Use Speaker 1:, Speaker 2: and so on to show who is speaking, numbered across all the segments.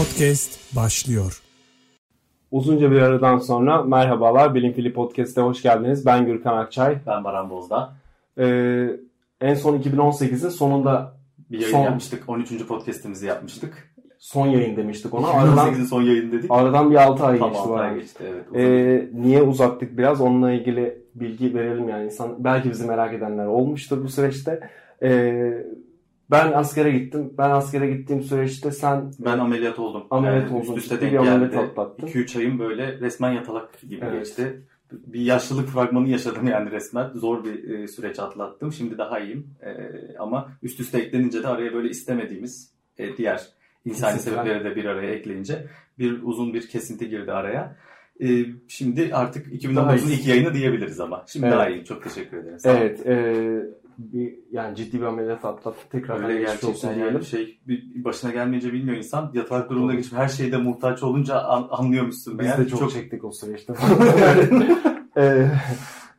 Speaker 1: Podcast başlıyor.
Speaker 2: Uzunca bir aradan sonra merhabalar. Bilim Fili Podcast'e hoş geldiniz. Ben Gürkan Akçay.
Speaker 3: Ben Baran Bozda.
Speaker 2: Ee, en son 2018'in sonunda
Speaker 3: Bir yayın
Speaker 2: Son-
Speaker 3: yapmıştık. 13. podcast'imizi yapmıştık.
Speaker 2: son yayın demiştik ona. Aradan,
Speaker 3: 2018'in son yayın dedik.
Speaker 2: aradan bir 6 ay
Speaker 3: Tam
Speaker 2: geçti.
Speaker 3: altı
Speaker 2: bu
Speaker 3: ay
Speaker 2: arada.
Speaker 3: geçti. Evet. uzun.
Speaker 2: Ee, niye uzattık biraz onunla ilgili bilgi verelim yani insan belki bizi merak edenler olmuştur bu süreçte. Ee, ben askere gittim. Ben askere gittiğim süreçte sen
Speaker 3: ben ameliyat oldum.
Speaker 2: Ameliyat
Speaker 3: Yani
Speaker 2: oldun.
Speaker 3: Üst üste denk
Speaker 2: bir ameliyat
Speaker 3: geldi.
Speaker 2: atlattın.
Speaker 3: 2-3 ayım böyle resmen yatalak gibi
Speaker 2: Evet.
Speaker 3: geçti. Bir yaşlılık fragmanı yaşadım yani resmen. Zor bir e, süreç atlattım. Şimdi daha iyiyim. E, ama üst üste eklenince de araya böyle istemediğimiz e, diğer insani sebepleri de bir araya ekleyince bir uzun bir kesinti girdi araya. E, şimdi artık 2019'un
Speaker 2: iyisin.
Speaker 3: ilk yayını diyebiliriz ama. Şimdi
Speaker 2: Evet.
Speaker 3: daha iyiyim. Çok teşekkür ederim. Sağ
Speaker 2: evet e, bir, yani ciddi bir ameliyat atlattık. Tekrar
Speaker 3: Öyle
Speaker 2: geçmiş olsun
Speaker 3: gerçekten
Speaker 2: diyelim.
Speaker 3: yani şey bir başına gelmeyince bilmiyor insan. Yatak durumuna geçip her şeyde muhtaç olunca an, anlıyormuşsun.
Speaker 2: Biz
Speaker 3: meğer.
Speaker 2: de çok, çektik o süreçte. Ee,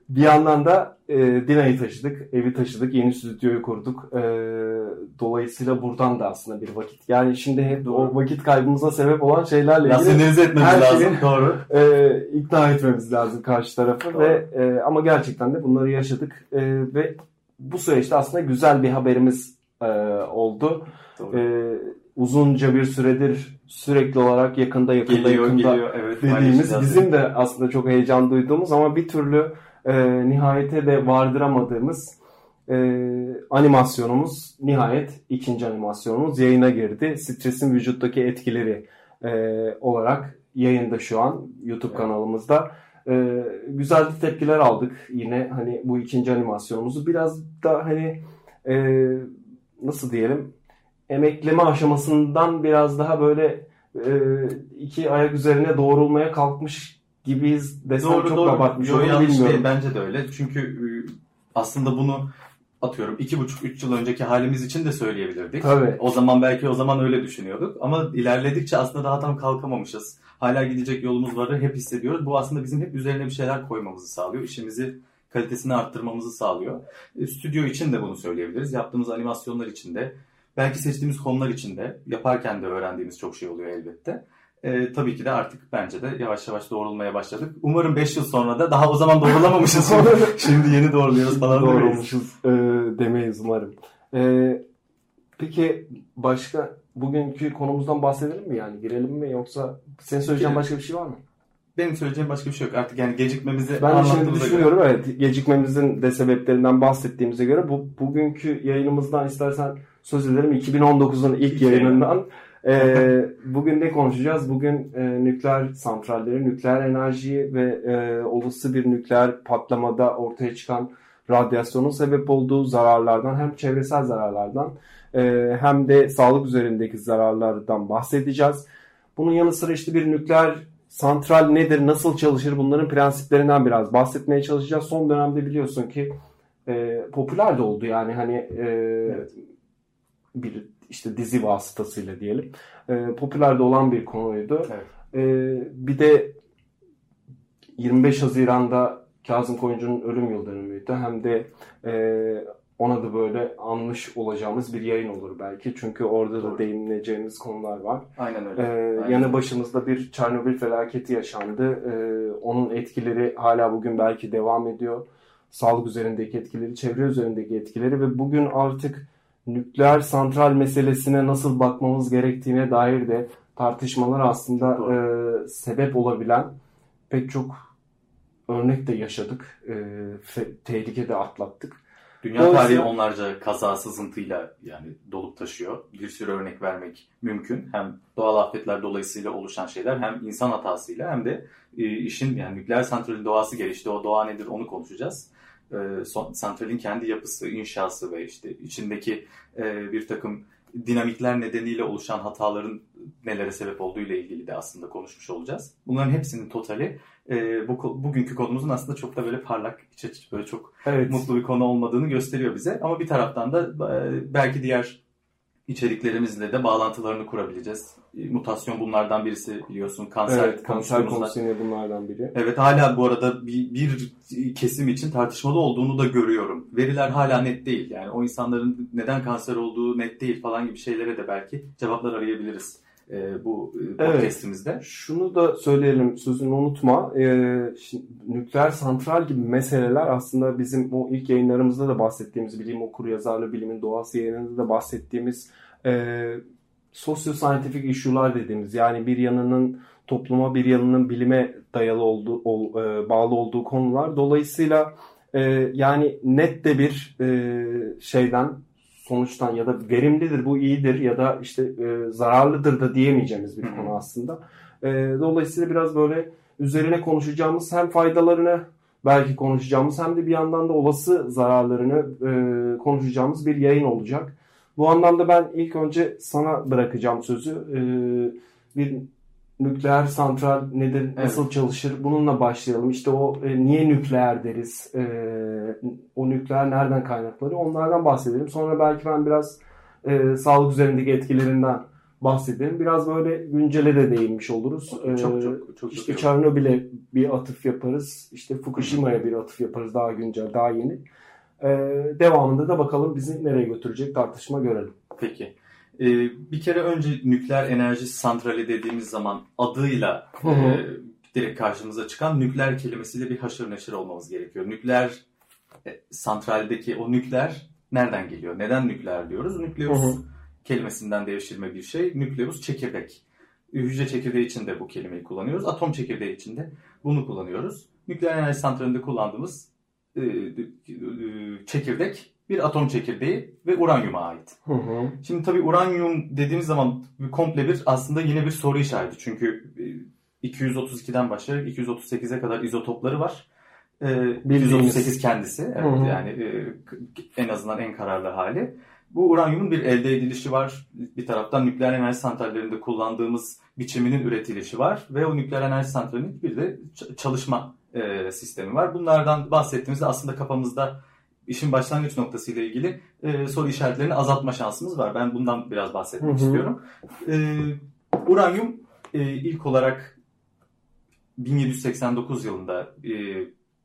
Speaker 2: bir yandan da e, Dina'yı taşıdık, evi taşıdık, yeni stüdyoyu kurduk. Ee, dolayısıyla buradan da aslında bir vakit. Yani şimdi hep o vakit kaybımıza sebep olan şeylerle ilgili
Speaker 3: etmemiz
Speaker 2: her
Speaker 3: lazım.
Speaker 2: şeyi-
Speaker 3: Doğru.
Speaker 2: e, ikna etmemiz lazım karşı tarafı
Speaker 3: Doğru.
Speaker 2: ve e, ama gerçekten de bunları yaşadık E, ve bu süreçte aslında güzel bir haberimiz e, oldu.
Speaker 3: Doğru.
Speaker 2: E, uzunca bir süredir sürekli olarak yakında yakında
Speaker 3: geliyor
Speaker 2: yakında
Speaker 3: geliyor. Evet.
Speaker 2: dediğimiz bizim de aslında çok heyecan duyduğumuz ama bir türlü e, nihayete de vardıramadığımız e, animasyonumuz nihayet ikinci animasyonumuz yayına girdi. Stresin vücuttaki etkileri e, olarak yayında şu an YouTube
Speaker 3: Evet.
Speaker 2: kanalımızda. E, güzel de tepkiler aldık yine hani bu ikinci animasyonumuzu biraz da hani e, nasıl diyelim emekleme aşamasından biraz daha böyle e, iki ayak üzerine doğrulmaya kalkmış gibiyiz desem
Speaker 3: Doğru
Speaker 2: çok
Speaker 3: doğru.
Speaker 2: abartmış
Speaker 3: Yo, yanlış
Speaker 2: bilmiyorum.
Speaker 3: değil. Bence de öyle. Çünkü e, aslında bunu atıyorum iki buçuk üç yıl önceki halimiz için de söyleyebilirdik.
Speaker 2: Tabii.
Speaker 3: O zaman belki o zaman öyle düşünüyorduk. Ama ilerledikçe aslında daha tam kalkamamışız. Hala gidecek yolumuz var hep hissediyoruz. Bu aslında bizim hep üzerine bir şeyler koymamızı sağlıyor. İşimizi kalitesini arttırmamızı sağlıyor. E, stüdyo için de bunu söyleyebiliriz. Yaptığımız animasyonlar için de. Belki seçtiğimiz konular için de. Yaparken de öğrendiğimiz çok şey oluyor elbette. E, tabii ki de artık bence de yavaş yavaş doğrulmaya başladık. Umarım 5 yıl sonra da daha o zaman doğrulamamışız. Şimdi yeni doğruluyoruz falan.
Speaker 2: Doğrulmuşuz e, demeyiz umarım. E, peki başka bugünkü konumuzdan bahsedelim mi yani girelim mi yoksa senin söyleyeceğin
Speaker 3: Girelim.
Speaker 2: başka bir şey var mı?
Speaker 3: Benim söyleyeceğim başka bir şey yok. Artık yani gecikmemizi
Speaker 2: Ben şimdi
Speaker 3: anlattığımıza göre-
Speaker 2: düşünüyorum evet gecikmemizin de sebeplerinden bahsettiğimize göre bu bugünkü yayınımızdan istersen söz ederim 2019'un ilk
Speaker 3: İlk
Speaker 2: yayınından. Ee, bugün ne konuşacağız? Bugün e, nükleer santralleri, nükleer enerjiyi ve e, olası bir nükleer patlamada ortaya çıkan radyasyonun sebep olduğu zararlardan hem çevresel zararlardan e, hem de sağlık üzerindeki zararlardan bahsedeceğiz. Bunun yanı sıra işte bir nükleer santral nedir, nasıl çalışır bunların prensiplerinden biraz bahsetmeye çalışacağız. Son dönemde biliyorsun ki e, popüler de oldu yani hani e, bir işte dizi vasıtasıyla diyelim. E, popüler de olan bir konuydu.
Speaker 3: Evet.
Speaker 2: E, bir de 25 Haziran'da Kazım Koyuncu'nun ölüm yıl dönümüydü. Hem de e, ona da böyle anmış olacağımız bir yayın olur belki. Çünkü orada da
Speaker 3: Doğru.
Speaker 2: değineceğimiz konular var.
Speaker 3: Aynen öyle.
Speaker 2: Ee,
Speaker 3: Aynen.
Speaker 2: yanı başımızda bir Çernobil felaketi yaşandı. Ee, onun etkileri hala bugün belki devam ediyor. Sağlık üzerindeki etkileri, çevre üzerindeki etkileri ve bugün artık nükleer santral meselesine nasıl bakmamız gerektiğine dair de tartışmalar aslında e, sebep olabilen pek çok örnek de yaşadık. E, tehlike de atlattık.
Speaker 3: Dünya tarihi onlarca kaza sızıntıyla yani dolup taşıyor. Bir sürü örnek vermek mümkün. Hem doğal afetler dolayısıyla oluşan şeyler hem insan hatasıyla hem de e, işin yani nükleer santralin doğası gelişti. O doğa nedir onu konuşacağız. E, son- santralin kendi yapısı, inşası ve işte içindeki e, bir takım dinamikler nedeniyle oluşan hataların nelere sebep olduğu ile ilgili de aslında konuşmuş olacağız. Bunların hepsinin totali e, bu bugünkü konumuzun aslında çok da böyle parlak, iç açıcı, böyle çok
Speaker 2: Evet.
Speaker 3: mutlu bir konu olmadığını gösteriyor bize. Ama bir taraftan da e, belki diğer içeriklerimizle de bağlantılarını kurabileceğiz. E, Mutasyon bunlardan birisi biliyorsun. Kanser
Speaker 2: Evet, kanser
Speaker 3: konuştuğumuzda-
Speaker 2: konusu yine bunlardan biri.
Speaker 3: Evet hala bu arada bir, bir kesim için tartışmalı olduğunu da görüyorum. Veriler hala net değil. Yani o insanların neden kanser olduğu net değil falan gibi şeylere de belki cevaplar arayabiliriz e, bu e, podcastimizde. Evet.
Speaker 2: Şunu da söyleyelim sözünü unutma. Ee, şimdi, nükleer santral gibi meseleler aslında bizim o ilk yayınlarımızda da bahsettiğimiz bilim okur yazarlı bilimin doğası yayınında da bahsettiğimiz e, sosyo-scientific issue'lar dediğimiz yani bir yanının topluma bir yanının bilime dayalı olduğu ol, e, bağlı olduğu konular. Dolayısıyla e, yani net de bir e, şeyden sonuçtan ya da verimlidir bu iyidir ya da işte e, zararlıdır da diyemeyeceğimiz bir konu aslında. E, dolayısıyla biraz böyle üzerine konuşacağımız hem faydalarını belki konuşacağımız hem de bir yandan da olası zararlarını e, konuşacağımız bir yayın olacak. Bu anlamda ben ilk önce sana bırakacağım sözü. E, bir nükleer santral nedir, nasıl evet. çalışır bununla başlayalım. İşte o e, niye nükleer deriz, e, o nükleer nereden kaynakları onlardan bahsedelim. Sonra belki ben biraz e, sağlık üzerindeki etkilerinden bahsedelim. Biraz böyle güncele de değinmiş oluruz.
Speaker 3: Çok çok çok. çok
Speaker 2: işte Çernobil'e bir atıf yaparız. İşte Fukushima'ya bir atıf yaparız daha güncel, daha yeni. E, devamında da bakalım bizi nereye götürecek tartışma görelim.
Speaker 3: Peki. Ee, bir kere önce nükleer enerji santrali dediğimiz zaman adıyla hı hı. E, direkt karşımıza çıkan nükleer kelimesiyle bir haşır neşir olmamız gerekiyor. Nükleer e, santraldeki o nükleer nereden geliyor? Neden nükleer diyoruz? Nükleus hı hı. kelimesinden devşirme bir şey. Nükleus çekirdek. Hücre çekirdeği için de bu kelimeyi kullanıyoruz. Atom çekirdeği için de bunu kullanıyoruz. Nükleer enerji santralinde kullandığımız e, çekirdek bir atom çekirdeği ve uranyuma ait. Hı hı. Şimdi tabii uranyum dediğimiz zaman komple bir aslında yine bir soru işareti. Çünkü 232'den başlayarak 238'e kadar izotopları var. Ee, 138 kendisi. Evet, hı hı. Yani e, en azından en kararlı hali. Bu uranyumun bir elde edilişi var. Bir taraftan nükleer enerji santrallerinde kullandığımız biçiminin üretilişi var. Ve o nükleer enerji santralinin bir de çalışma e, sistemi var. Bunlardan bahsettiğimizde aslında kafamızda işin başlangıç noktası ile ilgili e, soru işaretlerini azaltma şansımız var. Ben bundan biraz bahsetmek hı hı. istiyorum. E, uranyum e, ilk olarak 1789 yılında e,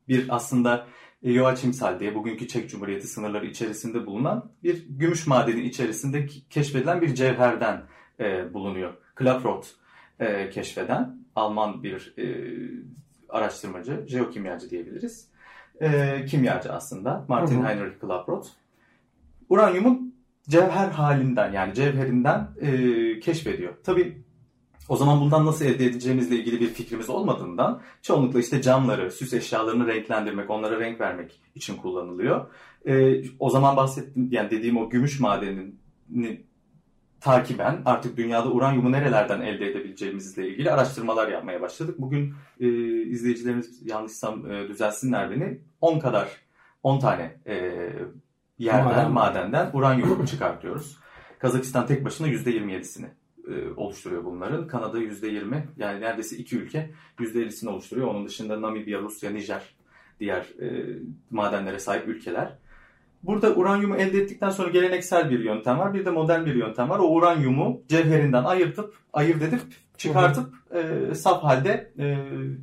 Speaker 3: bir aslında Joachimsal diye bugünkü Çek Cumhuriyeti sınırları içerisinde bulunan bir gümüş madeni içerisinde keşfedilen bir cevherden e, bulunuyor. Klaproth e, keşfeden Alman bir e, araştırmacı, jeokimyacı diyebiliriz e, kimyacı aslında. Martin hı hı. Heinrich Klaproth. Uranyumun cevher halinden yani cevherinden e, keşfediyor. Tabi o zaman bundan nasıl elde edeceğimizle ilgili bir fikrimiz olmadığından çoğunlukla işte camları, süs eşyalarını renklendirmek, onlara renk vermek için kullanılıyor. E, o zaman bahsettim yani dediğim o gümüş madenini takiben artık dünyada uranyumu nerelerden elde edebileceğimizle ilgili araştırmalar yapmaya başladık. Bugün e, izleyicilerimiz yanlışsam e, düzelsinler beni 10 kadar 10 tane e, yerden Maden. madenden uranyum çıkartıyoruz. Kazakistan tek başına %27'sini e, oluşturuyor bunların. Kanada %20 yani neredeyse iki ülke %50'sini oluşturuyor. Onun dışında Namibya, Rusya, Nijer diğer e, madenlere sahip ülkeler. Burada uranyumu elde ettikten sonra geleneksel bir yöntem var. Bir de modern bir yöntem var. O uranyumu cevherinden ayırtıp, ayırt edip, çıkartıp e, saf halde e,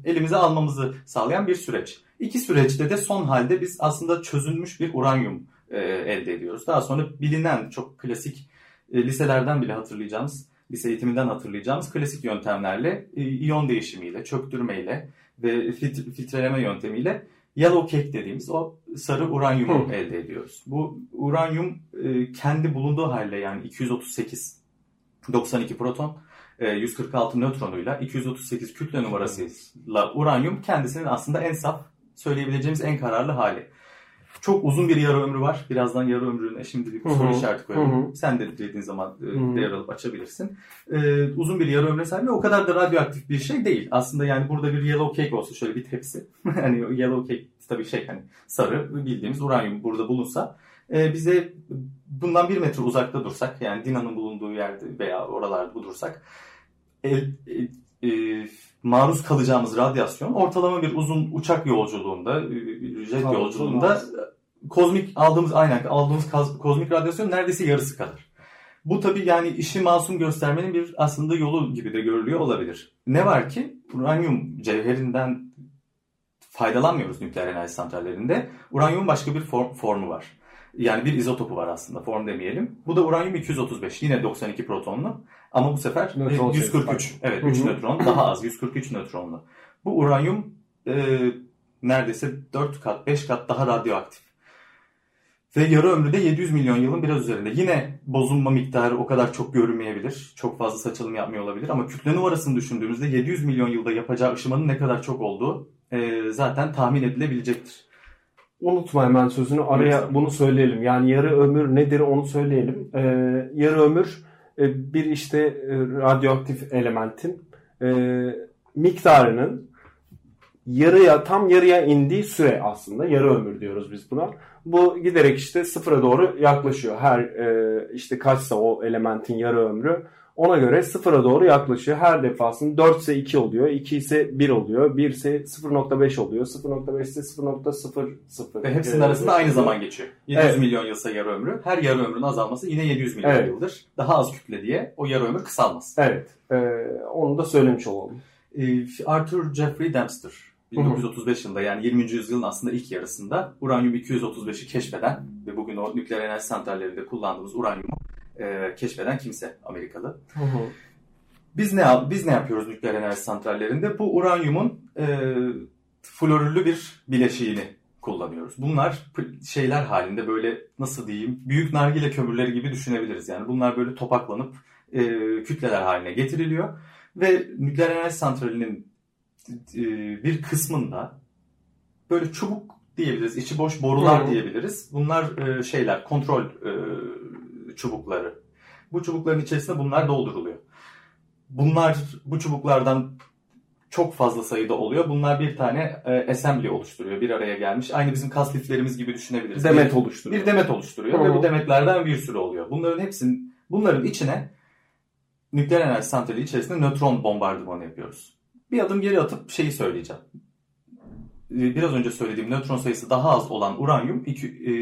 Speaker 3: elimize almamızı sağlayan bir süreç. İki süreçte de son halde biz aslında çözülmüş bir uranyum e, elde ediyoruz. Daha sonra bilinen çok klasik e, liselerden bile hatırlayacağımız, lise eğitiminden hatırlayacağımız klasik yöntemlerle, e, iyon değişimiyle, çöktürmeyle ve filtreleme yöntemiyle yellow cake dediğimiz o sarı uranyumu Hı. elde ediyoruz. Bu uranyum e, kendi bulunduğu halde yani 238 92 proton 146 e, nötronuyla 238 kütle numarasıyla uranyum kendisinin aslında en saf söyleyebileceğimiz en kararlı hali. Çok uzun bir yarı ömrü var. Birazdan yarı ömrüne şimdi bir soru işareti koyalım. Sen de dediğin zaman e, değer alıp açabilirsin. Ee, uzun bir yarı ömre sahip o kadar da radyoaktif bir şey değil. Aslında yani burada bir yellow cake olsa şöyle bir tepsi. hani yellow cake tabii şey hani sarı bildiğimiz uranyum burada bulunsa e, bize bundan bir metre uzakta dursak yani Dina'nın bulunduğu yerde veya oralarda dursak el, e, e, maruz kalacağımız radyasyon ortalama bir uzun uçak yolculuğunda, jet Tabii, yolculuğunda kozmik aldığımız aynen aldığımız kozmik radyasyon neredeyse yarısı kadar. Bu tabii yani işi masum göstermenin bir aslında yolu gibi de görülüyor olabilir. Ne var ki uranyum cevherinden faydalanmıyoruz nükleer enerji santrallerinde. Uranyumun başka bir form, formu var. Yani bir izotopu var aslında form demeyelim. Bu da uranyum 235 yine 92 protonlu ama bu sefer
Speaker 2: Nötron
Speaker 3: 143.
Speaker 2: sayısı
Speaker 3: Evet
Speaker 2: Hı hı.
Speaker 3: 3 nötron daha az 143 nötronlu. Bu uranyum e, neredeyse 4 kat 5 kat daha radyoaktif. Ve yarı ömrü de 700 milyon yılın biraz üzerinde. Yine bozulma miktarı o kadar çok görünmeyebilir. Çok fazla saçılım yapmıyor olabilir. Ama kütle numarasını düşündüğümüzde 700 milyon yılda yapacağı ışımanın ne kadar çok olduğu e, zaten tahmin edilebilecektir.
Speaker 2: Unutma hemen sözünü araya bunu söyleyelim. Yani yarı ömür nedir onu söyleyelim. Ee, yarı ömür e, bir işte e, radyoaktif elementin e, miktarının yarıya tam yarıya indiği süre aslında yarı ömür diyoruz biz buna. Bu giderek işte sıfıra doğru yaklaşıyor. Her e, işte kaçsa o elementin yarı ömrü ona göre sıfıra doğru yaklaşıyor. Her defasında 4 ise 2 oluyor, 2 ise 1 oluyor, 1 ise 0.5 oluyor, 0.5 ise 0.00.
Speaker 3: Ve hepsinin arasında aynı zaman geçiyor. 700
Speaker 2: Evet.
Speaker 3: milyon yılsa yarı ömrü. Her yarı ömrün azalması yine 700 milyon
Speaker 2: Evet.
Speaker 3: yıldır. Daha az kütle diye o yarı ömür kısalmaz.
Speaker 2: Evet, e, onu da söylemiş olalım.
Speaker 3: Ee, Arthur Jeffrey Dempster 1935 yılında yani 20. yüzyılın aslında ilk yarısında uranyum 235'i keşfeden ve bugün o nükleer enerji santrallerinde kullandığımız uranyumu e, keşfeden kimse Amerikalı. Biz ne biz ne yapıyoruz nükleer enerji santrallerinde? Bu uranyumun e, florürlü bir bileşiğini kullanıyoruz. Bunlar şeyler halinde böyle nasıl diyeyim büyük nargile kömürleri gibi düşünebiliriz. Yani bunlar böyle topaklanıp e, kütleler haline getiriliyor ve nükleer enerji santralinin e, bir kısmında böyle çubuk diyebiliriz, içi boş borular
Speaker 2: Hı.
Speaker 3: diyebiliriz. Bunlar e, şeyler, kontrol e, çubukları. Bu çubukların içerisine bunlar dolduruluyor. Bunlar bu çubuklardan çok fazla sayıda oluyor. Bunlar bir tane e, assembly oluşturuyor. Bir araya gelmiş. Aynı bizim kas liflerimiz gibi düşünebiliriz.
Speaker 2: Demet
Speaker 3: Bir-
Speaker 2: oluşturuyor.
Speaker 3: bir demet oluşturuyor
Speaker 2: Hı
Speaker 3: ve bu demetlerden bir sürü oluyor. Bunların hepsinin bunların içine nükleer enerji santrali içerisinde nötron bombardımanı yapıyoruz. Bir adım geri atıp şeyi söyleyeceğim. Ee, Biraz önce söylediğim nötron sayısı daha az olan uranyum iki- e,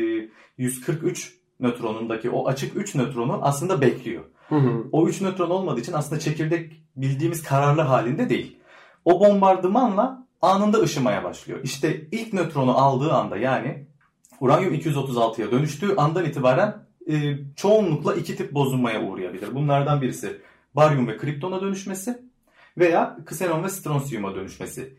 Speaker 3: 143 nötronundaki o açık 3 nötronu aslında bekliyor.
Speaker 2: Hı hı.
Speaker 3: O 3 nötron olmadığı için aslında çekirdek bildiğimiz kararlı halinde değil. O bombardımanla anında ışımaya başlıyor. İşte ilk nötronu aldığı anda yani uranyum 236'ya dönüştüğü andan itibaren e, çoğunlukla iki tip bozulmaya uğrayabilir. Bunlardan birisi baryum ve kriptona dönüşmesi veya ksenon ve stronsiyuma dönüşmesi.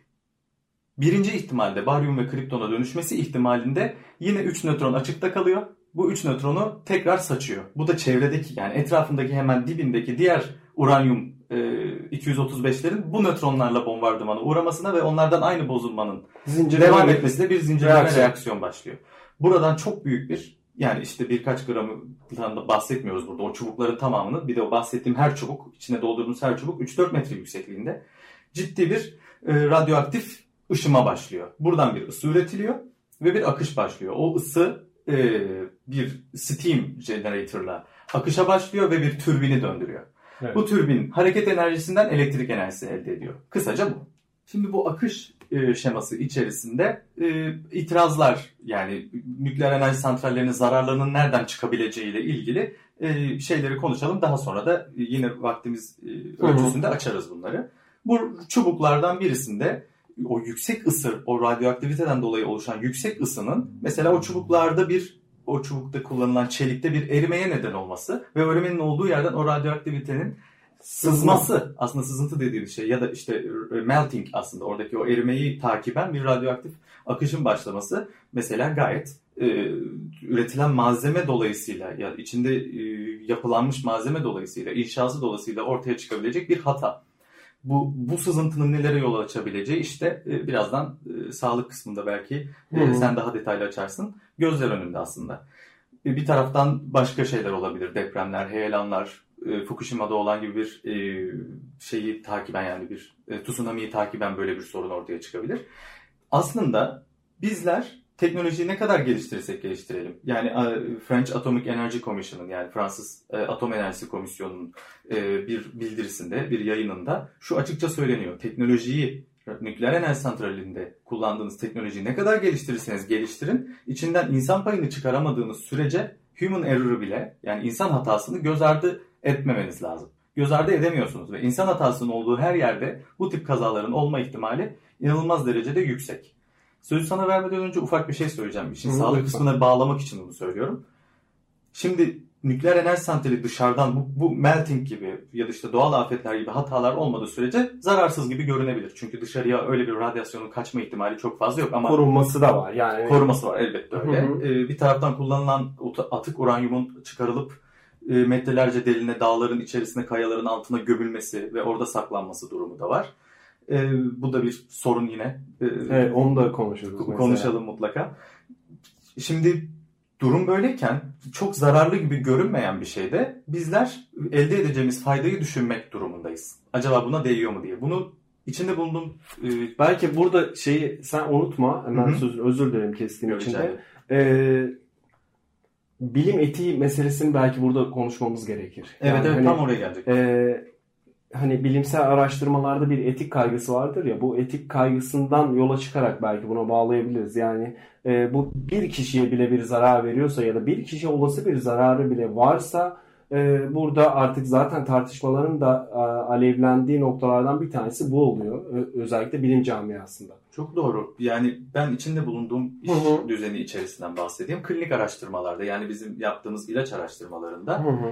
Speaker 3: Birinci ihtimalde baryum ve kriptona dönüşmesi ihtimalinde yine 3 nötron açıkta kalıyor. Bu 3 nötronu tekrar saçıyor. Bu da çevredeki yani etrafındaki hemen dibindeki diğer uranyum e, 235'lerin bu nötronlarla bombardımana uğramasına ve onlardan aynı bozulmanın
Speaker 2: Zincirleme
Speaker 3: devam etmesine bir zincirleme
Speaker 2: Reaksiyon.
Speaker 3: reaksiyon. başlıyor. Buradan çok büyük bir yani işte birkaç gramından da bahsetmiyoruz burada. O çubukların tamamını bir de o bahsettiğim her çubuk içine doldurduğumuz her çubuk 3-4 metre yüksekliğinde ciddi bir e, radyoaktif ışıma başlıyor. Buradan bir ısı üretiliyor ve bir akış başlıyor. O ısı e, bir steam generator'la akışa başlıyor ve bir türbini döndürüyor.
Speaker 2: Evet.
Speaker 3: Bu türbin hareket enerjisinden elektrik enerjisi elde ediyor. Kısaca bu. Şimdi bu akış e, şeması içerisinde e, itirazlar yani nükleer enerji santrallerinin zararlarının nereden çıkabileceğiyle ilgili e, şeyleri konuşalım. Daha sonra da yine vaktimiz e, ölçüsünde açarız bunları. Bu çubuklardan birisinde o yüksek ısı, o radyoaktiviteden dolayı oluşan yüksek ısının mesela o çubuklarda bir o çubukta kullanılan çelikte bir erimeye neden olması ve o erimenin olduğu yerden o radyoaktivitenin sızması aslında sızıntı dediğimiz şey ya da işte melting aslında oradaki o erimeyi takiben bir radyoaktif akışın başlaması mesela gayet e, üretilen malzeme dolayısıyla ya içinde e, yapılanmış malzeme dolayısıyla inşası dolayısıyla ortaya çıkabilecek bir hata. Bu, bu sızıntının nelere yol açabileceği işte e, birazdan e, sağlık kısmında belki e, sen daha detaylı açarsın. Gözler önünde aslında. E, bir taraftan başka şeyler olabilir. Depremler, heyelanlar, e, Fukushima'da olan gibi bir e, şeyi takiben yani bir e, tsunami'yi takiben böyle bir sorun ortaya çıkabilir. Aslında bizler teknolojiyi ne kadar geliştirirsek geliştirelim. Yani e, French Atomic Energy Commission'ın yani Fransız e, Atom Enerjisi Komisyonu'nun e, bir bildirisinde, bir yayınında şu açıkça söyleniyor. Teknolojiyi nükleer enerji santralinde kullandığınız teknolojiyi ne kadar geliştirirseniz geliştirin, içinden insan payını çıkaramadığınız sürece human error'ı bile yani insan hatasını göz ardı etmemeniz lazım. Göz ardı edemiyorsunuz ve insan hatasının olduğu her yerde bu tip kazaların olma ihtimali inanılmaz derecede yüksek. Sözü sana vermeden önce ufak bir şey söyleyeceğim. İşin sağlık kısmına bağlamak için bunu söylüyorum. Şimdi nükleer enerji santrali dışarıdan bu, bu melting gibi ya da işte doğal afetler gibi hatalar olmadığı sürece zararsız gibi görünebilir. Çünkü dışarıya öyle bir radyasyonun kaçma ihtimali çok fazla yok ama
Speaker 2: Korunması da var. Yani
Speaker 3: koruması var elbette öyle.
Speaker 2: Hı hı.
Speaker 3: Ee, bir taraftan kullanılan atık uranyumun çıkarılıp e, metrelerce deline dağların içerisine kayaların altına gömülmesi ve orada saklanması durumu da var. Ee, bu da bir sorun yine. Ee,
Speaker 2: Evet, onu da konuşuruz. mesela.
Speaker 3: konuşalım mutlaka. Şimdi durum böyleyken çok zararlı gibi görünmeyen bir şeyde bizler elde edeceğimiz faydayı düşünmek durumundayız. Acaba buna değiyor mu diye. Bunu içinde bulunduğum e,
Speaker 2: Belki burada şeyi sen unutma. Hemen
Speaker 3: Hı hı.
Speaker 2: söz, özür dilerim kestiğim için de. Ee, bilim etiği meselesini belki burada konuşmamız gerekir.
Speaker 3: Evet
Speaker 2: Yani
Speaker 3: evet
Speaker 2: hani,
Speaker 3: tam oraya gelecek.
Speaker 2: e, hani bilimsel araştırmalarda bir etik kaygısı vardır ya bu etik kaygısından yola çıkarak belki buna bağlayabiliriz. Yani e, bu bir kişiye bile bir zarar veriyorsa ya da bir kişi olası bir zararı bile varsa e, burada artık zaten tartışmaların da e, alevlendiği noktalardan bir tanesi bu oluyor. Ö- özellikle bilim camiasında.
Speaker 3: Çok doğru. Yani ben içinde bulunduğum iş
Speaker 2: Hı hı.
Speaker 3: düzeni içerisinden bahsedeyim. Klinik araştırmalarda yani bizim yaptığımız ilaç araştırmalarında
Speaker 2: Hı hı.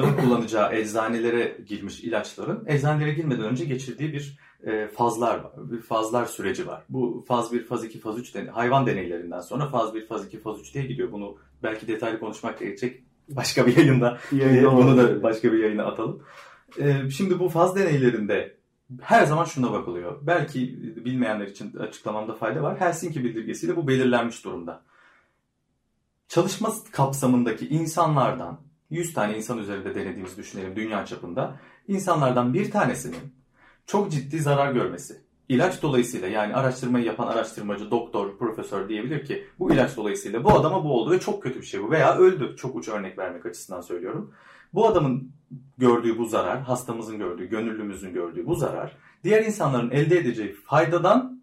Speaker 3: Kullanacağı eczanelere girmiş ilaçların eczanelere girmeden önce geçirdiği bir e, fazlar var. Bir fazlar süreci var. Bu faz 1, faz 2, faz 3 den- hayvan deneylerinden sonra faz 1, faz 2, faz 3 diye gidiyor. Bunu belki detaylı konuşmak gerekecek başka bir yayında Ee, Bunu da başka bir yayına atalım. Ee, Şimdi bu faz deneylerinde her zaman şuna bakılıyor. Belki bilmeyenler için açıklamamda fayda var. Helsinki bildirgesiyle bu belirlenmiş durumda. Çalışma kapsamındaki insanlardan 100 tane insan üzerinde denediğimizi düşünelim dünya çapında. İnsanlardan bir tanesinin çok ciddi zarar görmesi. İlaç dolayısıyla yani araştırmayı yapan araştırmacı, doktor, profesör diyebilir ki bu ilaç dolayısıyla bu adama bu oldu ve çok kötü bir şey bu veya öldü. Çok uç örnek vermek açısından söylüyorum. Bu adamın gördüğü bu zarar, hastamızın gördüğü, gönüllümüzün gördüğü bu zarar diğer insanların elde edeceği faydadan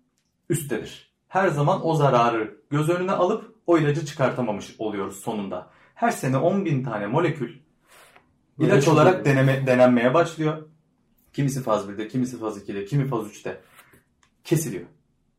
Speaker 3: üsttedir. Her zaman o zararı göz önüne alıp o ilacı çıkartamamış oluyoruz sonunda. Her sene 10 bin tane molekül ilaç
Speaker 2: Evet.
Speaker 3: olarak deneme, denenmeye başlıyor. Kimisi faz 1'de, kimisi faz 2'de, kimi faz 3'te kesiliyor.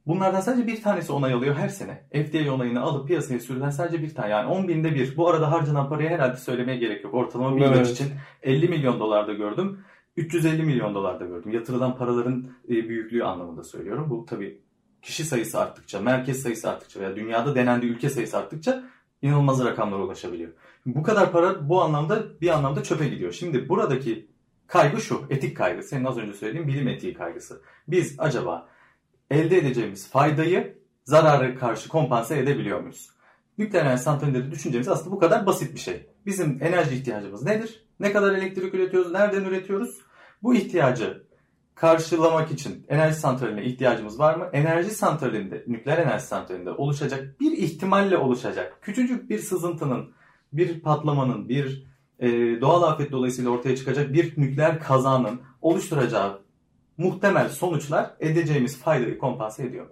Speaker 3: Bunlardan sadece bir tanesi onay alıyor her sene. FDA onayını alıp piyasaya sürülen sadece bir tane. Yani 10 binde bir. Bu arada harcanan parayı herhalde söylemeye gerek yok. Ortalama bir ilaç
Speaker 2: Evet.
Speaker 3: için 50 milyon dolarda gördüm. 350 milyon dolarda gördüm. Yatırılan paraların e, büyüklüğü anlamında söylüyorum. Bu tabii kişi sayısı arttıkça, merkez sayısı arttıkça veya dünyada denendiği ülke sayısı arttıkça inanılmaz rakamlara ulaşabiliyor. Bu kadar para bu anlamda bir anlamda çöpe gidiyor. Şimdi buradaki kaygı şu, etik kaygı. Senin az önce söylediğin bilim etiği kaygısı. Biz acaba elde edeceğimiz faydayı zararı karşı kompanse edebiliyor muyuz? Nükleer enerji santralleri düşüncemiz aslında bu kadar basit bir şey. Bizim enerji ihtiyacımız nedir? Ne kadar elektrik üretiyoruz? Nereden üretiyoruz? Bu ihtiyacı karşılamak için enerji santraline ihtiyacımız var mı? Enerji santralinde, nükleer enerji santralinde oluşacak bir ihtimalle oluşacak küçücük bir sızıntının, bir patlamanın, bir e, doğal afet dolayısıyla ortaya çıkacak bir nükleer kazanın oluşturacağı muhtemel sonuçlar edeceğimiz faydayı kompanse ediyor.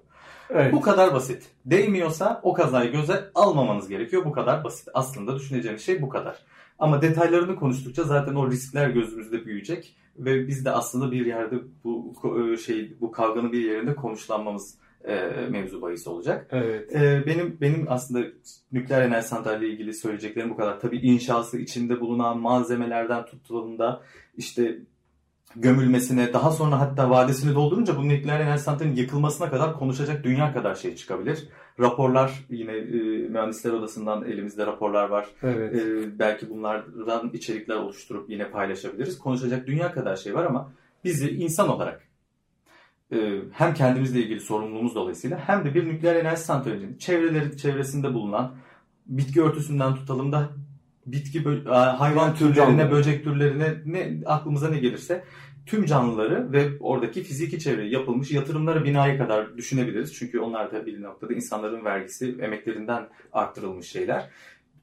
Speaker 2: Evet.
Speaker 3: Bu kadar basit. Değmiyorsa o kazayı göze almamanız gerekiyor. Bu kadar basit. Aslında düşüneceğiniz şey bu kadar. Ama detaylarını konuştukça zaten o riskler gözümüzde büyüyecek ve biz de aslında bir yerde bu ko- şey bu kavganın bir yerinde konuşlanmamız e, mevzu bahis olacak.
Speaker 2: Evet.
Speaker 3: E, benim benim aslında nükleer enerji santraliyle ilgili söyleyeceklerim bu kadar. Tabii inşası içinde bulunan malzemelerden tutulduğunda işte gömülmesine daha sonra hatta vadesini doldurunca bu nükleer enerji santralinin yıkılmasına kadar konuşacak dünya kadar şey çıkabilir. Raporlar yine e, mühendisler odasından elimizde raporlar var.
Speaker 2: Evet.
Speaker 3: E, belki bunlardan içerikler oluşturup yine paylaşabiliriz. Konuşacak dünya kadar şey var ama bizi insan olarak e, hem kendimizle ilgili sorumluluğumuz dolayısıyla hem de bir nükleer enerji santralinin çevreleri çevresinde bulunan bitki örtüsünden tutalım da bitki hayvan türlerine,
Speaker 2: canlı.
Speaker 3: böcek türlerine ne aklımıza ne gelirse tüm canlıları ve oradaki fiziki çevreye yapılmış yatırımları binaya kadar düşünebiliriz. Çünkü onlar da bir noktada insanların vergisi, emeklerinden arttırılmış şeyler.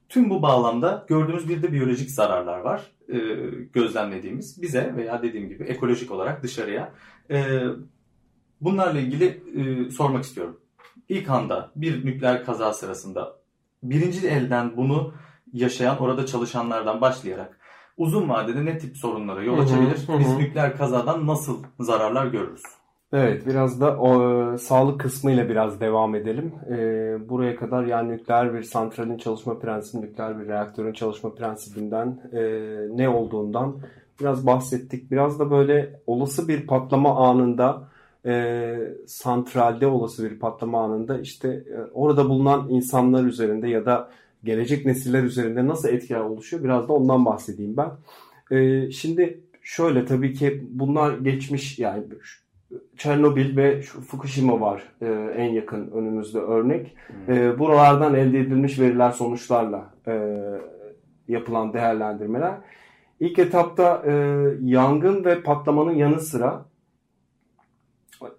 Speaker 3: Tüm bu bağlamda gördüğümüz bir de biyolojik zararlar var. e, gözlemlediğimiz bize veya dediğim gibi ekolojik olarak dışarıya. E, bunlarla ilgili e, sormak istiyorum. İlk anda bir nükleer kaza sırasında birinci elden bunu yaşayan orada çalışanlardan başlayarak uzun vadede ne tip sorunlara yol
Speaker 2: hı,
Speaker 3: açabilir?
Speaker 2: hı hı.
Speaker 3: Biz nükleer kazadan nasıl zararlar görürüz?
Speaker 2: Evet biraz da o e, sağlık kısmıyla biraz devam edelim. E, buraya kadar yani nükleer bir santralin çalışma prensibi, nükleer bir reaktörün çalışma prensibinden e, ne olduğundan biraz bahsettik. Biraz da böyle olası bir patlama anında e, santralde olası bir patlama anında işte e, orada bulunan insanlar üzerinde ya da gelecek nesiller üzerinde nasıl etkiler oluşuyor biraz da ondan bahsedeyim ben. E, şimdi şöyle tabii ki bunlar geçmiş yani Çernobil ve Fukushima var e, en yakın önümüzde örnek. E, buralardan elde edilmiş veriler sonuçlarla e, yapılan değerlendirmeler. İlk etapta e, yangın ve patlamanın yanı sıra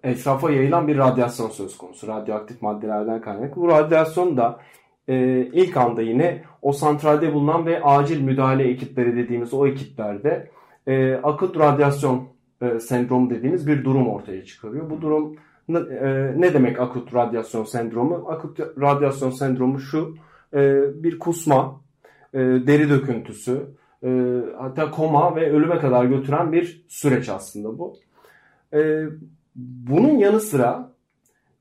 Speaker 2: etrafa yayılan bir radyasyon söz konusu. Radyoaktif maddelerden kaynaklı. Bu radyasyon da e, ilk anda yine o santralde bulunan ve acil müdahale ekipleri dediğimiz o ekiplerde e, akut radyasyon e, sendromu dediğimiz bir durum ortaya çıkarıyor. Bu durum e, ne demek akut radyasyon sendromu? Akut radyasyon sendromu şu e, bir kusma, e, deri döküntüsü, e, hatta koma ve ölüme kadar götüren bir süreç aslında bu. E, bunun yanı sıra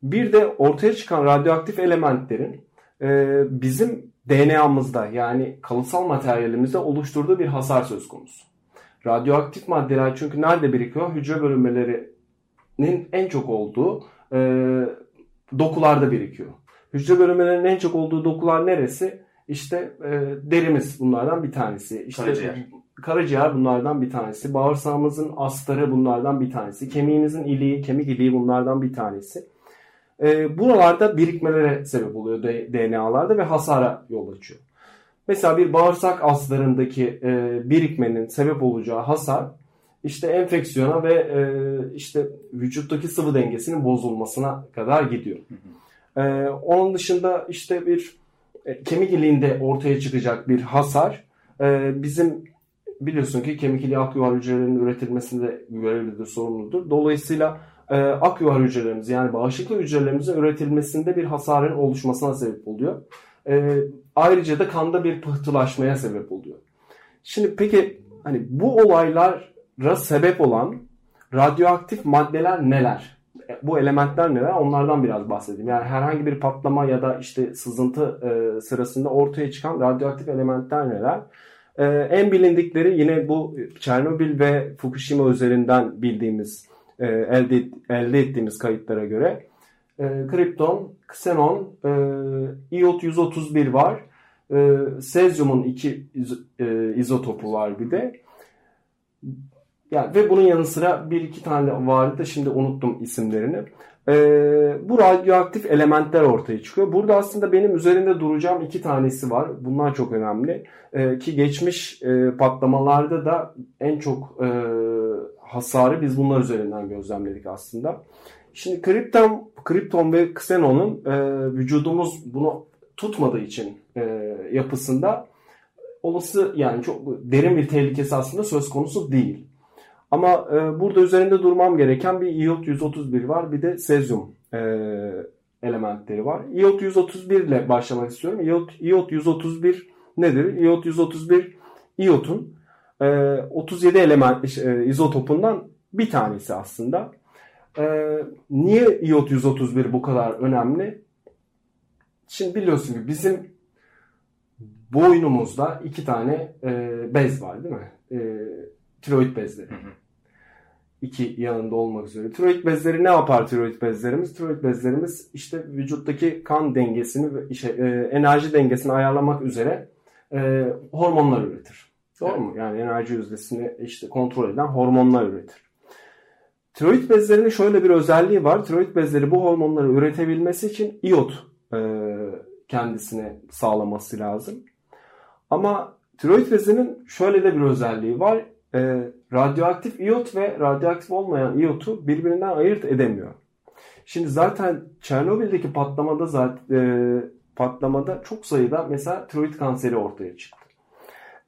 Speaker 2: bir de ortaya çıkan radyoaktif elementlerin e, bizim DNA'mızda yani kalıtsal materyalimizde oluşturduğu bir hasar söz konusu. Radyoaktif maddeler çünkü nerede birikiyor? Hücre bölünmelerinin en çok olduğu e, dokularda birikiyor. Hücre bölünmelerinin en çok olduğu dokular neresi? İşte e, derimiz bunlardan bir tanesi. İşte
Speaker 3: karaciğer.
Speaker 2: Karaciğer bunlardan bir tanesi. Bağırsağımızın astarı bunlardan bir tanesi. Kemiğimizin iliği, kemik iliği bunlardan bir tanesi. E, buralarda birikmelere sebep oluyor DNA'larda ve hasara yol açıyor. Mesela bir bağırsak aslarındaki e, birikmenin sebep olacağı hasar işte enfeksiyona ve e, işte vücuttaki sıvı dengesinin bozulmasına kadar gidiyor. E, onun dışında işte bir e, kemik iliğinde ortaya çıkacak bir hasar e, bizim biliyorsun ki kemik iliği akyuvar hücrelerinin üretilmesinde görevlidir, sorumludur. Dolayısıyla e, akyuvar hücrelerimiz yani bağışıklık hücrelerimizin üretilmesinde bir hasarın oluşmasına sebep oluyor. E, ayrıca da kanda bir pıhtılaşmaya sebep oluyor. Şimdi peki hani bu olaylara sebep olan radyoaktif maddeler neler? E, bu elementler neler? Onlardan biraz bahsedeyim. Yani herhangi bir patlama ya da işte sızıntı e, sırasında ortaya çıkan radyoaktif elementler neler? E, en bilindikleri yine bu Çernobil ve Fukushima üzerinden bildiğimiz, e, elde, elde ettiğimiz kayıtlara göre e, kripton, ksenon, e, iot 131 var. E, sezyumun iki iz, e, izotopu var bir de. Yani ve bunun yanı sıra bir iki tane vardı şimdi unuttum isimlerini. E, bu radyoaktif elementler ortaya çıkıyor. Burada aslında benim üzerinde duracağım iki tanesi var. Bunlar çok önemli. E, ki geçmiş e, patlamalarda da en çok e, hasarı biz bunlar üzerinden gözlemledik aslında. Şimdi kripton, kripton ve ksenonun e, vücudumuz bunu tutmadığı için e, yapısında olası yani çok derin bir tehlikesi aslında söz konusu değil. Ama e, burada üzerinde durmam gereken bir iot 131 var bir de sezyum e, elementleri var. iot 131 ile başlamak istiyorum. iot, iot 131 nedir? iot 131 iotun e, 37 element e, izotopundan bir tanesi aslında. Ee, niye iot 131 bu kadar önemli? Şimdi biliyorsun ki bizim boynumuzda iki tane e, bez var değil mi? E, tiroid bezleri. Hı hı. İki yanında olmak üzere. Tiroid bezleri ne yapar tiroid bezlerimiz? Tiroid bezlerimiz işte vücuttaki kan dengesini ve işte, e, enerji dengesini ayarlamak üzere e, hormonlar üretir. Doğru evet. mu? Yani enerji yüzdesini işte kontrol eden hormonlar üretir. Tiroid bezlerinin şöyle bir özelliği var. Tiroid bezleri bu hormonları üretebilmesi için iot e, kendisine sağlaması lazım. Ama tiroid bezinin şöyle de bir özelliği var. E, radyoaktif iot ve radyoaktif olmayan iotu birbirinden ayırt edemiyor. Şimdi zaten Çernobil'deki patlamada zaten e, patlamada çok sayıda mesela tiroid kanseri ortaya çıktı.